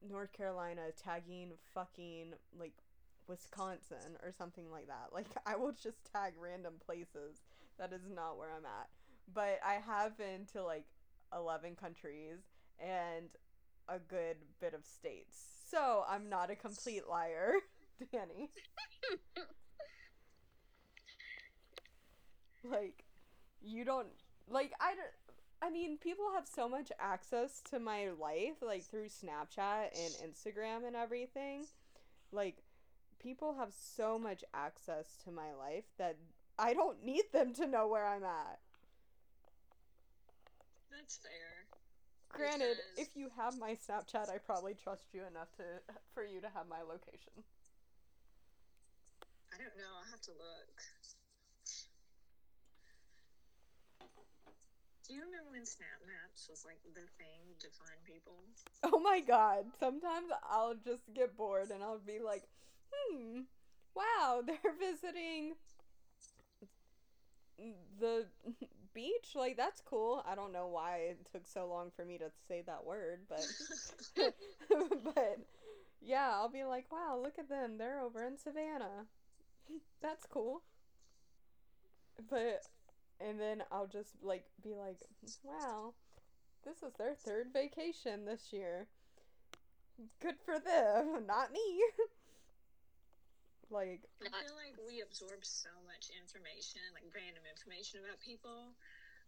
North Carolina tagging fucking like Wisconsin or something like that. Like I will just tag random places. That is not where I'm at. But I have been to like 11 countries and a good bit of states. So I'm not a complete liar, Dani. like you don't like I don't I mean people have so much access to my life like through Snapchat and Instagram and everything. Like people have so much access to my life that I don't need them to know where I'm at. That's fair. Granted, Because- if you have my Snapchat, I probably trust you enough to for you to have my location. I don't know. I'll have to look. Do you remember when Snap Maps was like the thing to find people? Oh my god. Sometimes I'll just get bored and I'll be like, hmm, wow, they're visiting the beach? Like, that's cool. I don't know why it took so long for me to say that word, but. but yeah, I'll be like, wow, look at them. They're over in Savannah. That's cool. but and then I'll just like be like, wow, this is their third vacation this year. Good for them, not me. Like I feel like we absorb so much information, like random information about people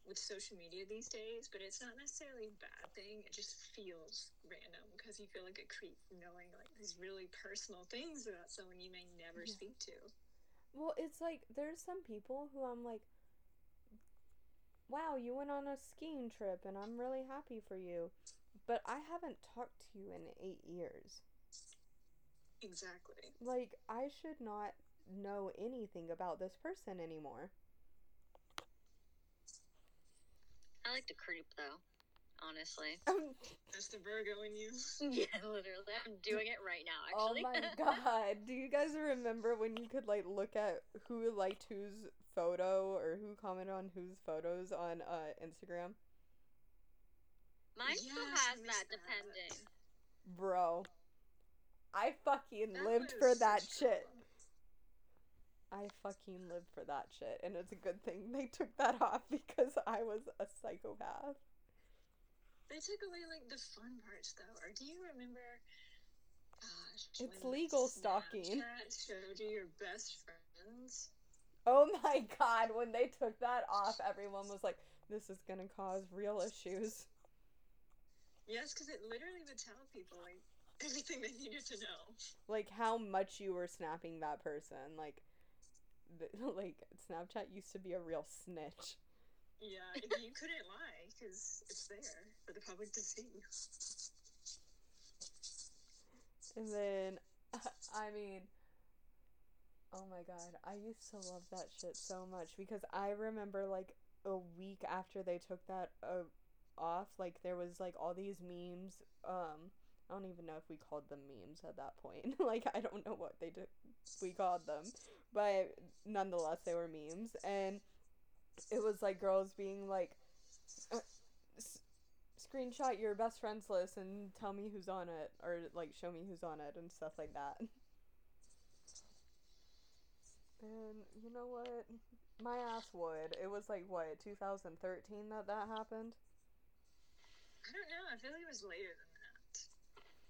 with social media these days, but it's not necessarily a bad thing. It just feels random because you feel like a creep knowing like these really personal things about someone you may never Yeah. speak to. Well, it's like there's some people who I'm like, wow, you went on a skiing trip and I'm really happy for you. But I haven't talked to you in eight years. Exactly. Like, I should not know anything about this person anymore. I like to creep though, honestly. That's the Virgo in you. yeah, literally. I'm doing it right now, actually. oh my god. Do you guys remember when you could, like, look at who liked whose photo or who commented on whose photos on uh, Instagram? Mine still Yes, I has that, that. depending. Bro. I fucking That lived for that shit. I fucking lived for that shit, and it's a good thing they took that off because I was a psychopath. They took away like the fun parts though. Or do you remember? Gosh, It's legal stalking. Showed you your best friends. Oh my god, when they took that off, everyone was like, this is gonna cause real issues. Yes, because it literally would tell people like everything they needed to know. Like, how much you were snapping that person. Like, th- like Snapchat used to be a real snitch. Yeah, you couldn't lie because it's there for the public to see. And then, I mean, oh my god, I used to love that shit so much because I remember like a week after they took that uh, off, like there was like all these memes. Um, I don't even know if we called them memes at that point. like I don't know what they did. We called them, but nonetheless they were memes, and it was like girls being like. Uh, screenshot your best friends list and tell me who's on it or like show me who's on it and stuff like that and you know what my ass would it was like what 2013 that that happened I don't know. I feel like it was later than.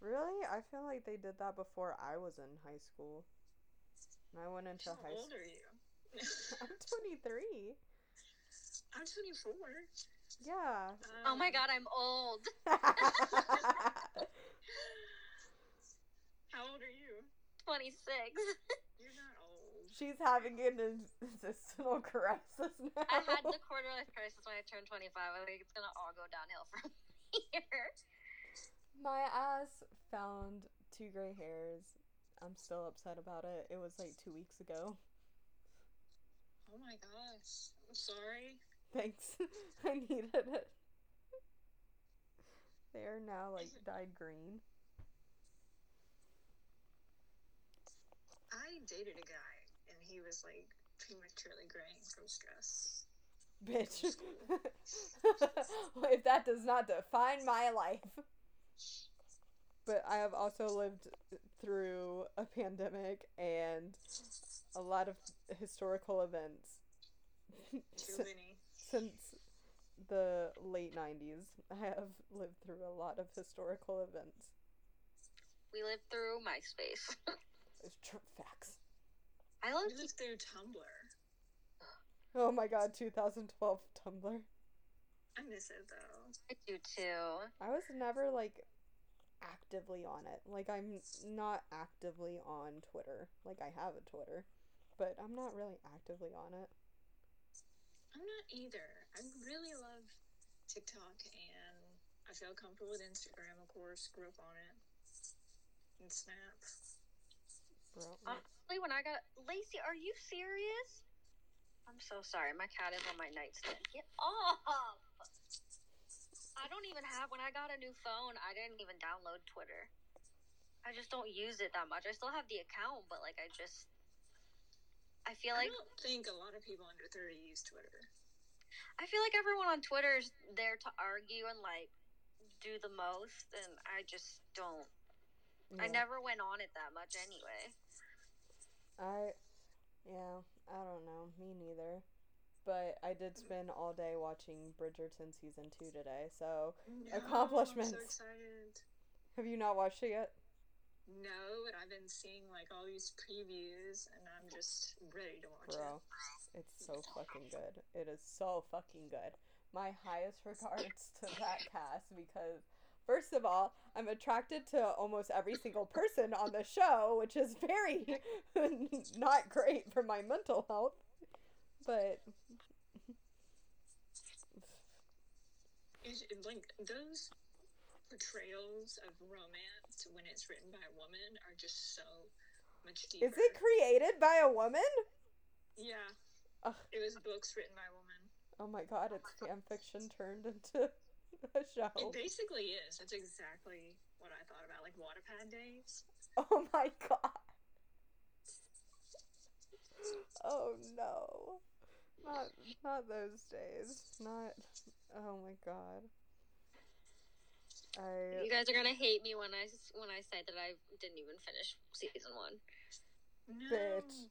Really i feel like they did that before i was in high school and i went into How high school. How old school are you? i'm 23 I'm 24. yeah Oh my Um, god, I'm old. How old are you? 26. You're not old. she's having an existential crisis now I had the quarter life crisis when I turned 25. I think it's gonna all go downhill from here. My ass found two gray hairs. I'm still upset about it. It was like two weeks ago. Oh my gosh. I'm sorry. Thanks. I needed it. They are now like dyed green. I dated a guy and he was like prematurely graying from stress. Bitch. if that does not define my life. But I have also lived through a pandemic and a lot of historical events. Too many. since the late 90s i have lived through a lot of historical events We lived through MySpace. it's tr- facts I love We lived through Tumblr. oh my god 2012 tumblr I miss it though. I do too. i was never like actively on it like i'm not actively on twitter like i have a twitter but i'm not really actively on it I'm not either. I really love TikTok and I feel comfortable with Instagram, of course. Grew up on it. And Snap. Honestly, when I got Lacey, are you serious? I'm so sorry. My cat is on my nightstand. Get off! I don't even have. When I got a new phone, I didn't even download Twitter. I just don't use it that much. I still have the account, but like I just, I feel I like don't think a lot of people under 30 use Twitter. I feel like everyone on Twitter is there to argue and like do the most, and I just don't. I never went on it that much anyway. I, yeah, I don't know. Me neither. But I did spend all day watching Bridgerton season two today. So, No, Accomplishments. I'm so excited. have you not watched it yet? No, but I've been seeing like all these previews, and I'm just ready to watch Bro, it's so fucking good. It is so fucking good. My highest regards to that cast because, first of all, I'm attracted to almost every single person on the show, which is very not great for my mental health. But it. Like those portrayals of romance when it's written by a woman are just so much deeper. is it created by a woman? Yeah. Ugh. It was books written by a woman. Oh my god, it's fan fiction turned into a show. It basically is. That's exactly what I thought about, like Wattpad days. Oh my god. Oh no. Not not those days. Not oh my god. I You guys are gonna hate me when I s- when I say that I didn't even finish season one. No. Bitch.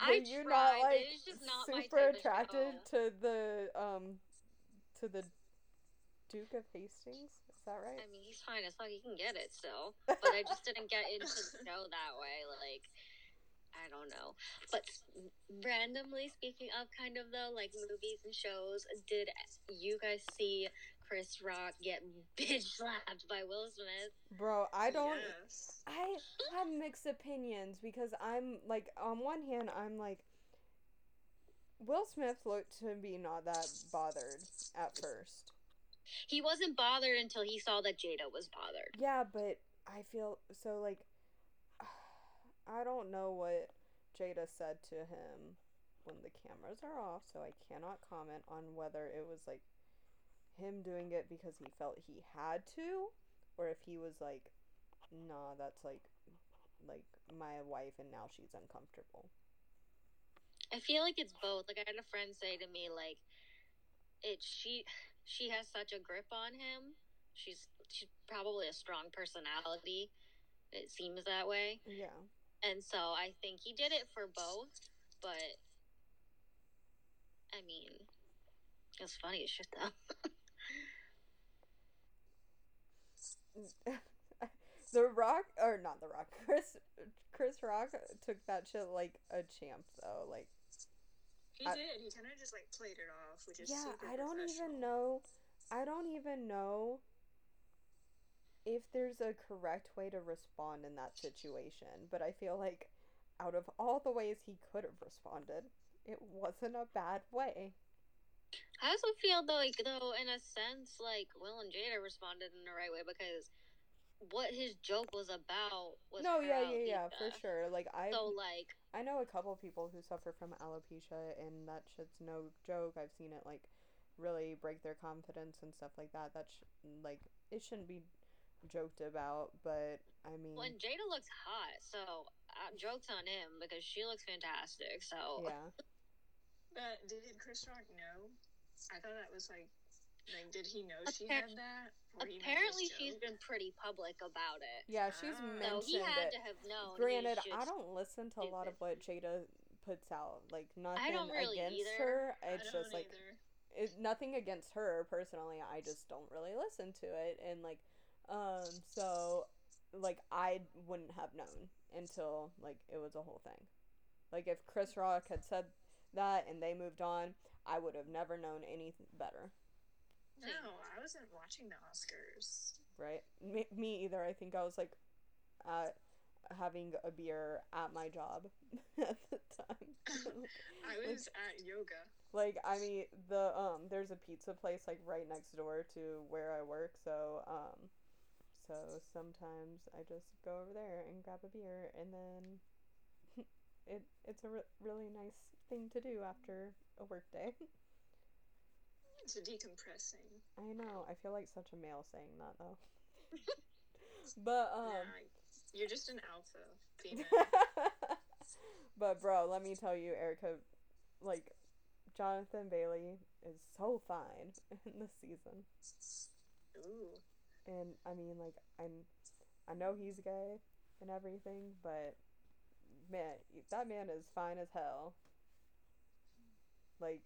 I were you tried. not like just not super attracted to the um to the Duke of Hastings? Is that right? I mean, he's fine as fuck. He can get it still, but I just didn't get into the show that way. Like, I don't know. But randomly speaking of kind of though, like movies and shows, did you guys see Chris Rock get bitch slapped by Will Smith? Bro, I don't Yes. I have mixed opinions because I'm like on one hand I'm like Will Smith looked to be not that bothered at first. He wasn't bothered until he saw that Jada was bothered. Yeah, but I feel so like I don't know what Jada said to him when the cameras are off, so I cannot comment on whether it was like him doing it because he felt he had to or if he was like nah, that's like like my wife and now she's uncomfortable. I feel like it's both. Like I had a friend say to me, like, it she she has such a grip on him. She's she's probably a strong personality. It seems that way, Yeah. And so I think he did it for both. But I mean, it's funny as shit though. the Rock or not the Rock, Chris Chris Rock took that shit like a champ though. Like He I- did. He kind of just like played it off, which is yeah, super I don't even know I don't even know if there's a correct way to respond in that situation, but I feel like out of all the ways he could have responded, it wasn't a bad way. I also feel though, like though, in a sense, like Will and Jada responded in the right way because what his joke was about was no, yeah, yeah, yeah, for sure. Like I So like, I know a couple people who suffer from alopecia, and that shit's no joke. I've seen it like really break their confidence and stuff like that. That's like it shouldn't be joked about, but I mean, when Jada looks hot, so uh, joked on him because she looks fantastic. So yeah, But did Chris Rock know? I thought that was like, like, did he know she had that? Or he made apparently she's joke? been pretty public about it. yeah, she's Ah. So he mentioned had it. to have known. Granted, I don't listen to a lot of what Jada puts out. Like nothing don't really against either. her. I It's don't just like either. it, nothing against her personally. I just don't really listen to it, and like, um, so like I wouldn't have known until like it was a whole thing. Like if Chris Rock had said that and they moved on, I would have never known any better, No, I wasn't watching the Oscars. right? Me, me either. I think I was like, uh, having a beer at my job at the time. I Like- was at yoga. like i mean the um there's a pizza place like right next door to where i work so um so sometimes i just go over there and grab a beer and then it it's a re- really nice thing to do after a work day It's decompressing. i know i feel like such a male saying that though but um yeah, you're just an alpha female. but bro let me tell you ericka like jonathan bailey is so fine in this season Ooh. And I mean, like, I'm, I know he's gay and everything, but man, that man is fine as hell. Like,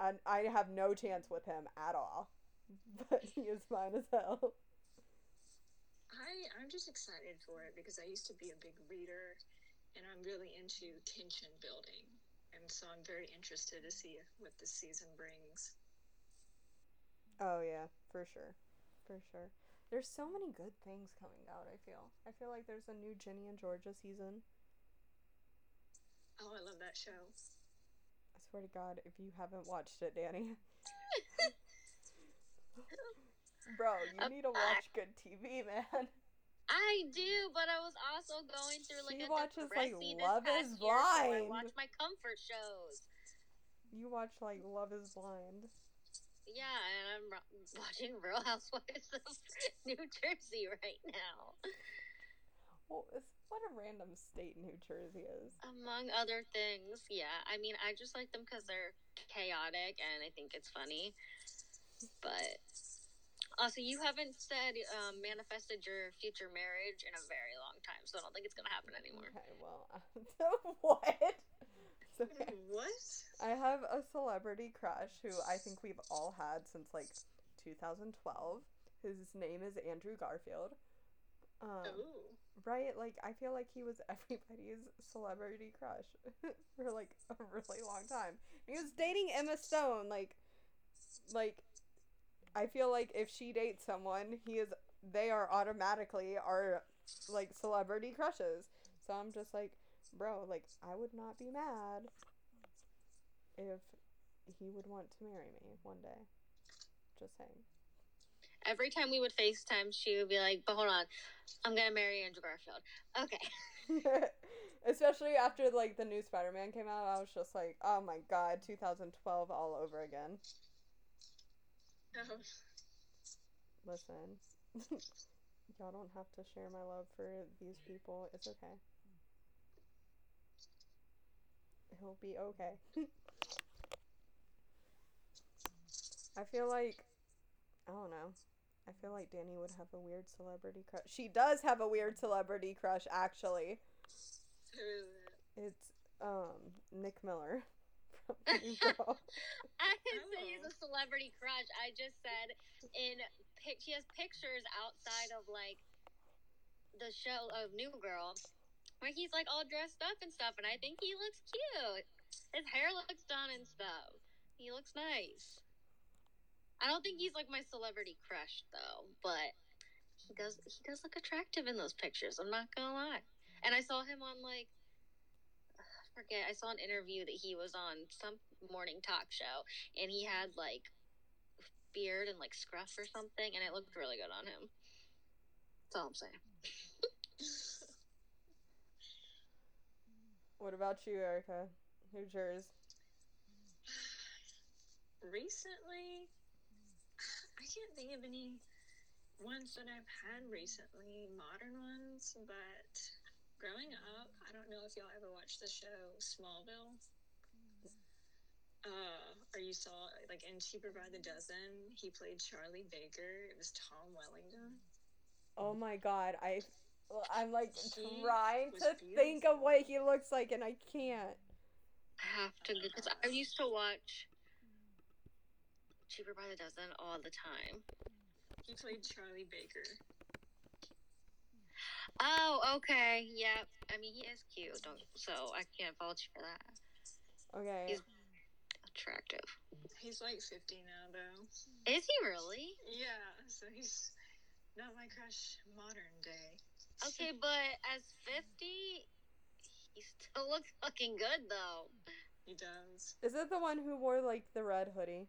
I I have no chance with him at all. But he is fine as hell. I I'm just excited for it because I used to be a big reader, and I'm really into tension building, and so I'm very interested to see what this season brings. Oh yeah, for sure, for sure. There's so many good things coming out. I feel. I feel like there's a new Ginny and Georgia season. Oh, I love that show. I swear to God, if you haven't watched it, Dani, bro, you um, need to watch good TV, man. I do, but I was also going through like She a watches, like, Love is year, so I watch my comfort shows. You watch like Love Is Blind. Yeah, and I'm watching Real Housewives of New Jersey right now, Well, it's, what a random state New Jersey is. among other things. Yeah, I mean, I just like them because they're chaotic, and I think it's funny. But also, you haven't said um, manifested your future marriage in a very long time, so I don't think it's gonna happen anymore. Okay, well, what? It's okay. What? I have a celebrity crush who I think we've all had since like 2012. His name is Andrew Garfield. Um, oh, right? Like I feel like he was everybody's celebrity crush for like a really long time. He was dating Emma Stone. Like, like I feel like if she dates someone, he is. They are automatically our like celebrity crushes. So I'm just like, bro, like I would not be mad if he would want to marry me one day. Just saying. Every time we would FaceTime, she would be like, "But hold on, I'm gonna marry Andrew Garfield." Okay. Especially after like the new Spider-Man came out, I was just like, "Oh my god, 2012 all over again." oh. Listen, y'all don't have to share my love for these people. It's okay. He'll be okay. I feel like I don't know. I feel like Dani would have a weird celebrity crush. She does have a weird celebrity crush actually. Who is it? It's um Nick Miller from Mean Girl. I didn't say he's Oh. a celebrity crush. I just said in pic- she has pictures outside of like the show of New Girl where he's like all dressed up and stuff, and I think he looks cute. His hair looks done and stuff. He looks nice. I don't think he's like my celebrity crush though, but he does he does look attractive in those pictures. I'm not gonna lie. And I saw him on like I forget. I saw an interview that he was on some morning talk show, and he had like beard and like scruff or something, and it looked really good on him. That's all I'm saying. What about you, Ericka? Who's yours? recently, I can't think of any ones that I've had recently, modern ones, but growing up, I don't know if y'all ever watched the show Smallville. Uh, or you saw like in Cheaper by the Dozen, he played Charlie Baker. It was Tom Wellington. Oh my god, I I'm like He trying was to think of what he looks like and I can't. I have to because I used to watch Cheaper by the Dozen all the time. He played Charlie Baker. Oh, okay, yep. I mean, he is cute, don't, so I can't vouch you for that. Okay. He's- Attractive. He's like 50 now, though. Is he really? Yeah, so he's not my crush modern day. Okay, but as 50, he still looks fucking good, though. He does. Is it the one who wore like the red hoodie?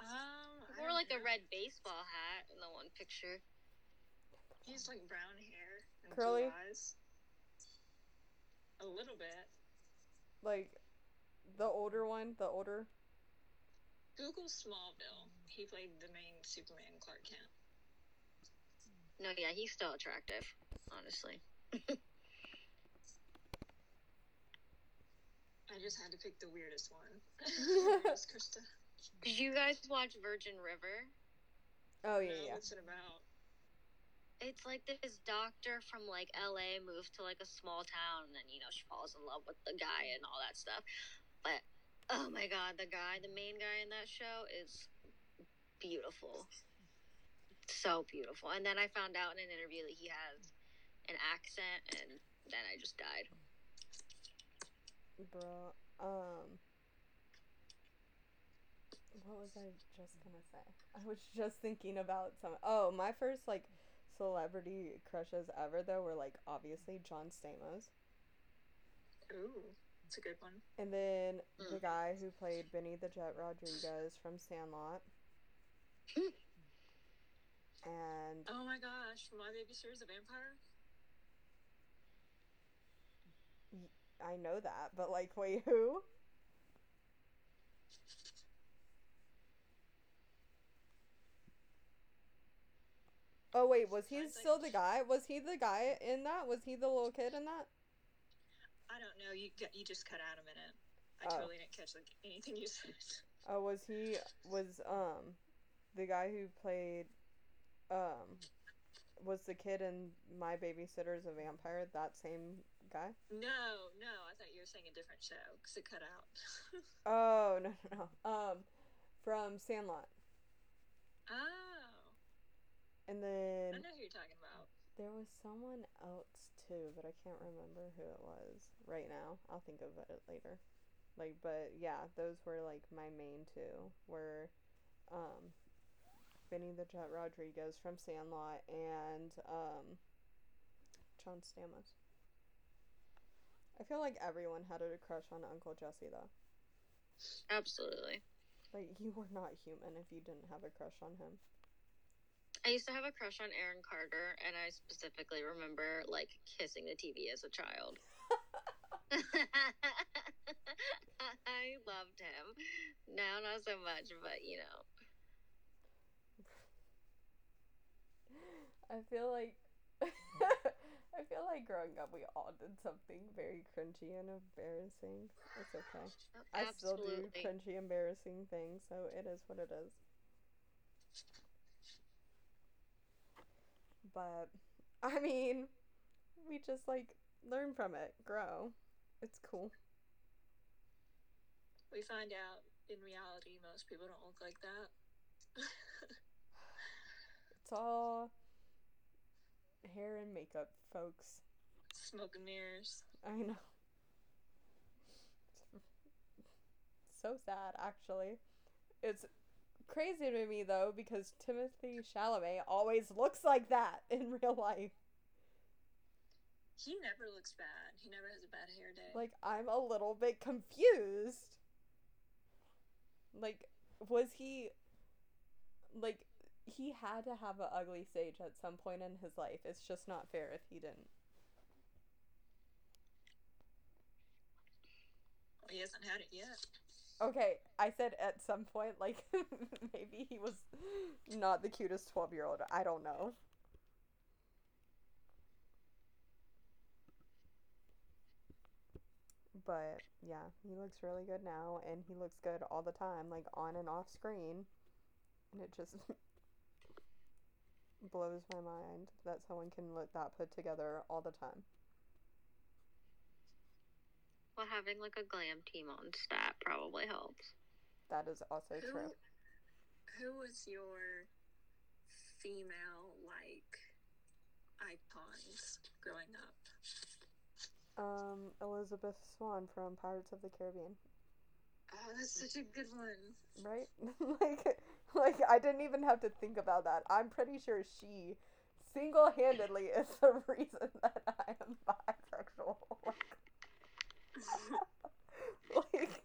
Um, He wore don't like a red baseball hat in the one picture. He's like brown hair and Curly? eyes. A little bit. Like the older one, the older Google Smallville. He played the main Superman, Clark Kent. No, yeah, he's still attractive, honestly. I just had to pick the weirdest one. Yes, Krista. Did you guys watch Virgin River? Oh yeah, No, yeah. What's it about? It's like this doctor from like LA moves to like a small town and then, you know, she falls in love with the guy and all that stuff. But Oh my god, the guy, the main guy in that show is beautiful. So beautiful. And then I found out in an interview that he has an accent and then I just died. Bro, um what was I just gonna say? I was just thinking about some oh, my first like celebrity crushes ever though were like obviously John Stamos. Ooh, that's a good one. And then the Mm. guy who played Benny the Jet Rodriguez from Sandlot. and Oh my gosh, My Babysitter is a Vampire? I know that, but like, wait, who? Oh wait, was he Sounds like- still the guy? Was he the guy in that? Was he the little kid in that? I don't know. You you just cut out a minute. I Oh. totally didn't catch like anything you said. Oh, was he was um the guy who played um was the kid in My Babysitter's a Vampire? That same guy? No, no. I thought you were saying a different show because it cut out. Oh no no no. Um, from Sandlot, oh, and then I know who you're talking about. There was someone else too, but I can't remember who it was right now. I'll think of it later. Like, but yeah, those were like my main two. Were um, Benny the Jet Rodriguez from Sandlot and um, John Stamos. I feel like everyone had a crush on Uncle Jesse though. Absolutely. Like, you were not human if you didn't have a crush on him. I used to have a crush on Aaron Carter, and I specifically remember like kissing the TV as a child. I loved him. Now, not so much, but you know. I feel like I feel like growing up we all did something very cringy and embarrassing. It's okay. Oh, I still do cringy, embarrassing things, so it is what it is. But I mean, we just like learn from it, grow. It's cool. We find out in reality most people don't look like that. It's all hair and makeup, folks. Smoke and mirrors. I know. So sad, actually. It's crazy to me though because Timothée Chalamet always looks like that in real life. He never looks bad. He never has a bad hair day. Like I'm a little bit confused. Like was he like he had to have an ugly stage at some point in his life. It's just not fair if he didn't. he hasn't had it yet. Okay, I said at some point, like maybe he was not the cutest twelve year old. I don't know. But yeah, he looks really good now, and he looks good all the time, like on and off screen. And it just blows my mind that someone can look that put together all the time. Well, having like a glam team on stat probably helps. That is also Who, true. who was your female like icons growing up? Um, Elizabeth Swann from Pirates of the Caribbean. Oh, that's such a good one. right? like, like I didn't even have to think about that. I'm pretty sure she single-handedly is the reason that I am bisexual. like,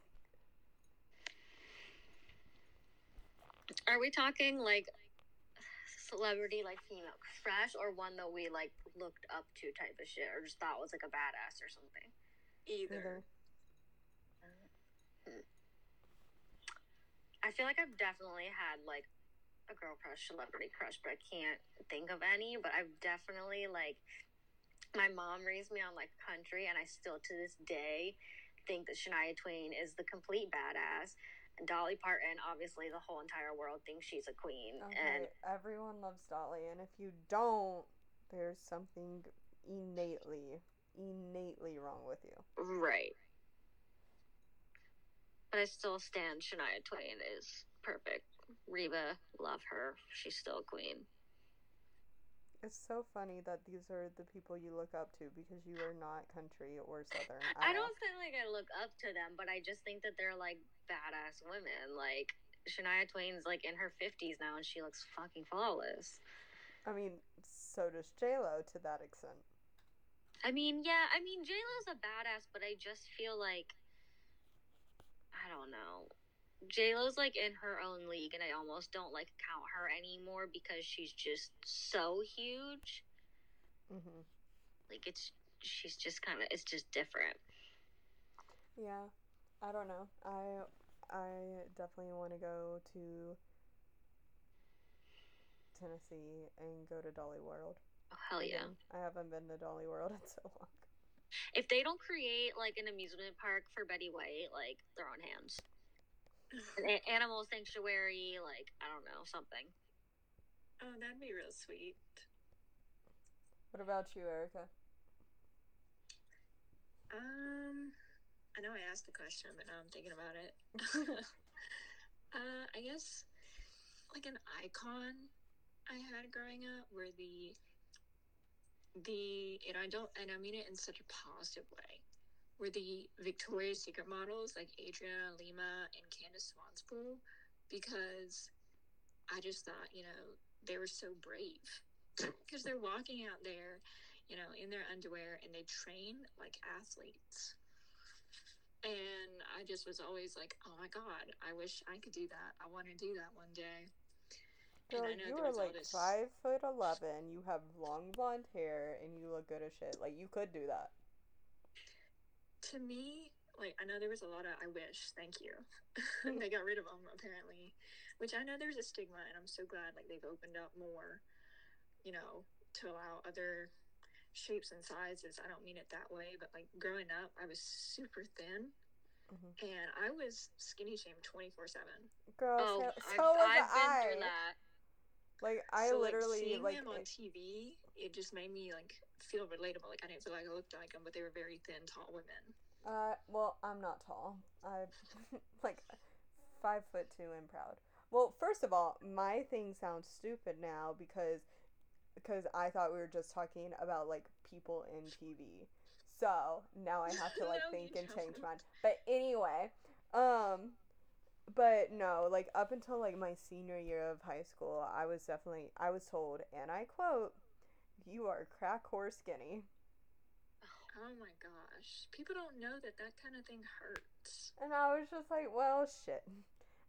Are we talking like celebrity, like female crush, or one that we like looked up to type of shit, or just thought was like a badass or something? Either. either. I feel like I've definitely had like a girl crush, celebrity crush, but I can't think of any. But I've definitely like my mom raised me on like country, and I still to this day think that Shania Twain is the complete badass. And Dolly Parton, obviously, the whole entire world thinks she's a queen. Okay, And everyone loves Dolly, and if you don't, there's something innately, innately wrong with you. right. But I still stand Shania Twain is perfect. Reba, love her. She's still a queen. It's so funny that these are the people you look up to because you are not country or southern. I don't think like I look up to them, but I just think that they're like badass women. Like Shania Twain's like in her fifties now, and she looks fucking flawless. I mean, so does J Lo to that extent. I mean, yeah, I mean J Lo's a badass, but I just feel like I don't know. J Lo's like in her own league, and I almost don't like count her anymore because she's just so huge. hmm Like it's she's just kind of it's just different. Yeah, I don't know. I I definitely want to go to Tennessee and go to Dolly World. Oh hell yeah! I haven't been to Dolly World in so long. If they don't create like an amusement park for Betty White, like throw on hands. An animal sanctuary, like I don't know something. Oh, that'd be real sweet. What about you, Ericka? Um, I know I asked the question, but now I'm thinking about it. uh, I guess like an icon I had growing up were the the and I don't and I mean it in such a positive way. Were the Victoria's Secret models like Adriana Lima and Candice Swanepoel because I just thought you know they were so brave because they're walking out there you know, in their underwear and they train like athletes. And I just was always like, oh my God, I wish I could do that. I want to do that one day. Girl, you are like this- five foot eleven. You have long blonde hair, and you look good as shit. Like you could do that. To me, like, I know there was a lot of I wish, thank you. they got rid of them apparently, which I know there's a stigma, and I'm so glad like they've opened up more, you know, to allow other shapes and sizes. I don't mean it that way, but like growing up, I was super thin. Mhm. And I was skinny shamed 24 7. Girl, Oh, so, I've, was I've been I. through that. Like I so, literally like, seeing like. them on TV, it just made me like feel relatable. Like I didn't feel like I looked like them, but they were very thin, tall women. Uh, well, I'm not tall. I'm like five foot two and proud. Well, first of all, my thing sounds stupid now because because I thought we were just talking about like people in TV. So now I have to like No, think and change mine. But anyway, um, but no, like up until like my senior year of high school, I was definitely I was told, and I quote, "You are crack horse skinny." Oh my gosh. People don't know that that kind of thing hurts. And I was just like, well, shit.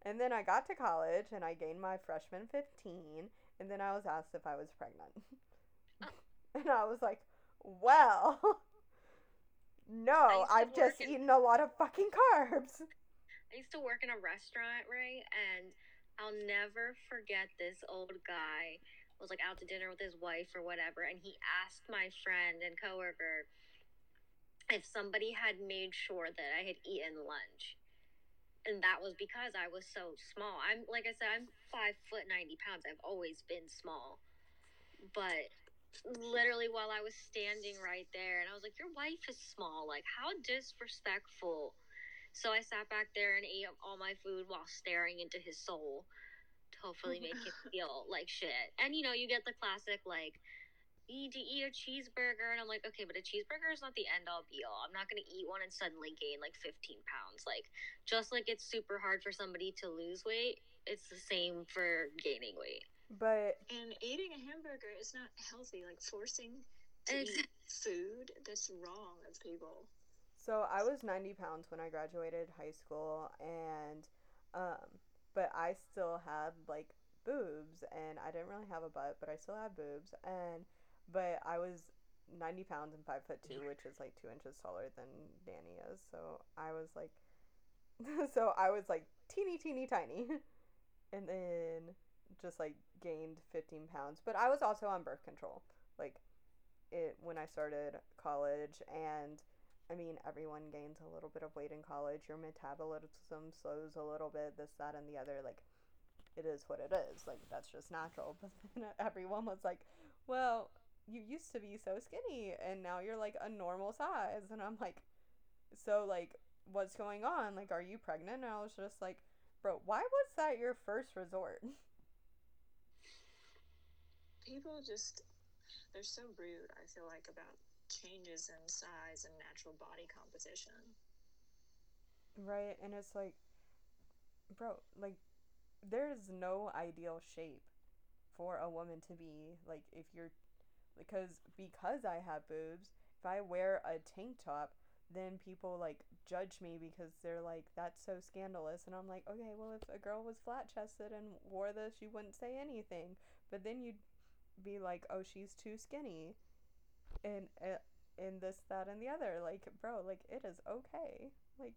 And then I got to college and I gained my freshman 15. And then I was asked if I was pregnant. Oh. and I was like, well, no, I've just eaten a lot of fucking carbs. I used to work in a restaurant, right? And I'll never forget this old guy was like out to dinner with his wife or whatever, and he asked my friend and coworker if somebody had made sure that I had eaten lunch. And that was because I was so small. I'm like I said, I'm five foot ninety pounds. I've always been small. But literally while I was standing right there and I was like, Your wife is small. Like how disrespectful. So I sat back there and ate all my food while staring into his soul to hopefully make him feel like shit. And you know, you get the classic like, you need to eat a cheeseburger, and I'm like, okay, but a cheeseburger is not the end all be all. I'm not gonna eat one and suddenly gain like 15 pounds. Like, just like it's super hard for somebody to lose weight, it's the same for gaining weight. But And eating a hamburger is not healthy. Like forcing to eat food, that's wrong of people. So I was 90 pounds when I graduated high school. And, um, but I still had like boobs. And I didn't really have a butt, but I still had boobs. And, but I was 90 pounds and 5 foot 2 which is like 2 inches taller than Dani is so i was like so i was like teeny teeny tiny and then just like gained 15 pounds but i was also on birth control like it when i started college and i mean everyone gains a little bit of weight in college your metabolism slows a little bit this that and the other like it is what it is like that's just natural but then everyone was like well you used to be so skinny and now you're like a normal size and i'm like so like what's going on? Like, are you pregnant? And I was just like, bro, why was that your first resort? People just, they're so rude, I feel like, about changes in size and natural body composition. Right, and it's like, bro, like, there's no ideal shape for a woman to be. Like, if you're, because because I have boobs, if I wear a tank top, then people like judge me because they're like, that's so scandalous. And I'm like, okay, well, if a girl was flat chested and wore this, you wouldn't say anything. But then you'd be like, oh, she's too skinny. And, uh, and this, that, and the other. Like, bro, like, it is okay. Like,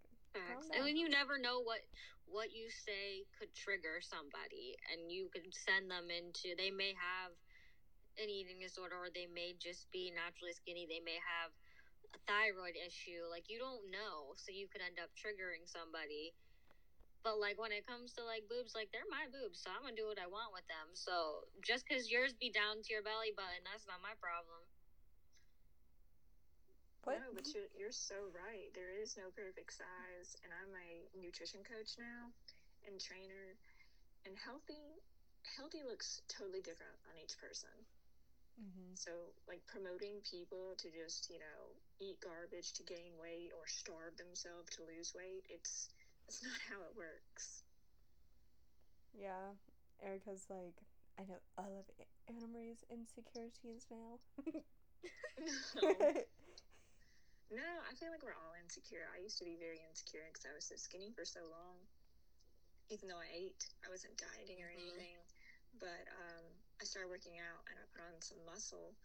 And when you never know what what you say could trigger somebody, and you could send them into they may have an eating disorder, or they may just be naturally skinny. They may have a thyroid issue. Like you don't know, so you could end up triggering somebody. But like when it comes to like boobs, like they're my boobs, so I'm gonna do what I want with them. So just because yours be down to your belly button, that's not my problem. What? No, but you're, you're so right. There is no perfect size, and I'm a nutrition coach now and trainer. And healthy, healthy looks totally different on each person. Mm-hmm. So, like promoting people to just you know eat garbage to gain weight or starve themselves to lose weight, it's it's not how it works. Yeah, Ericka's like, I know all of Anna Marie's insecurities now. No. No, I feel like we're all insecure. I used to be very insecure because I was so skinny for so long. Even though I ate, I wasn't dieting or Mhm. anything. But um, I started working out and I put on some muscle,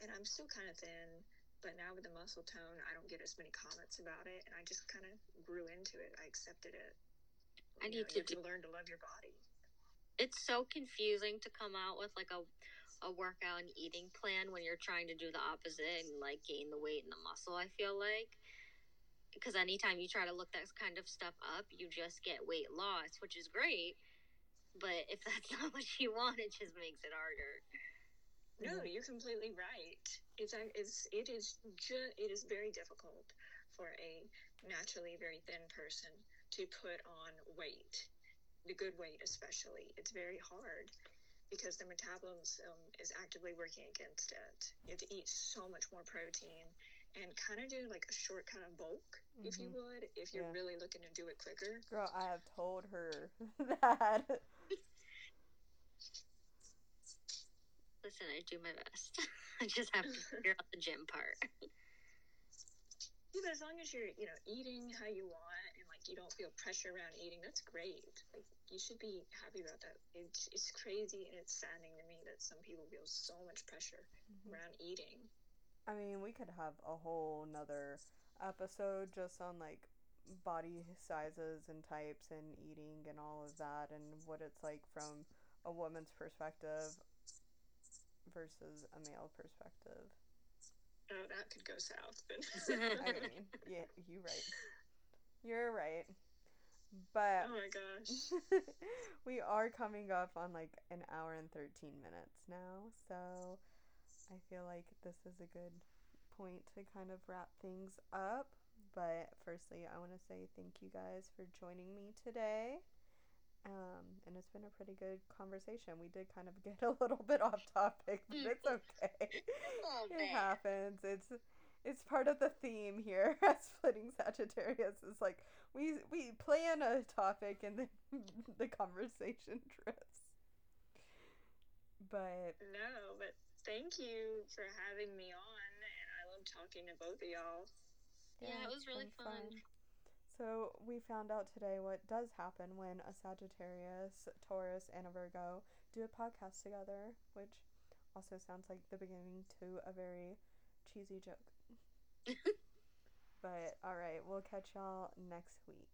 and I'm still kind of thin. But now with the muscle tone, I don't get as many comments about it, and I just kind of grew into it. I accepted it. I You need know, to to learn to love your body. it's so confusing to come out with like a a workout and eating plan when you're trying to do the opposite and like gain the weight and the muscle i feel like because anytime you try to look that kind of stuff up you just get weight loss which is great but if that's not what you want it just makes it harder No, Mhm. you're completely right. It's a- it's it is ju- it is very difficult for a naturally very thin person to put on weight, the good weight especially. It's very hard because the metabolism is actively working against it. You have to eat so much more protein and kind of do like a short kind of bulk, if you mm-hmm. would, if you're Yeah. really looking to do it quicker. Girl, I have told her that. listen i do my best i just have to figure out the gym part Yeah, but as long as you're, you know, eating how you want and like you don't feel pressure around eating, that's great. Like you should be happy about that. It's it's crazy and it's saddening to me that some people feel so much pressure Mhm. around eating. I mean, we could have a whole nother episode just on like body sizes and types and eating and all of that and what it's like from a woman's perspective versus a male perspective. Oh, that could go south. But I mean, yeah, you right. You're right. But oh my gosh. we are coming up on like an hour and 13 minutes now, so I feel like this is a good point to kind of wrap things up. But firstly, I want to say thank you guys for joining me today. Um, and it's been a pretty good conversation. We did kind of get a little bit off topic, but it's okay. it happens. It's it's part of the theme here at Splitting Sagittarius. Is like we we plan a topic and then the conversation drifts. But no, but thank you for having me on, and I love talking to both of y'all. Yeah, it was really been fun. So we found out today what does happen when a Sagittarius, Taurus, and a Virgo do a podcast together, which also sounds like the beginning to a very cheesy joke. but all right, we'll catch y'all next week.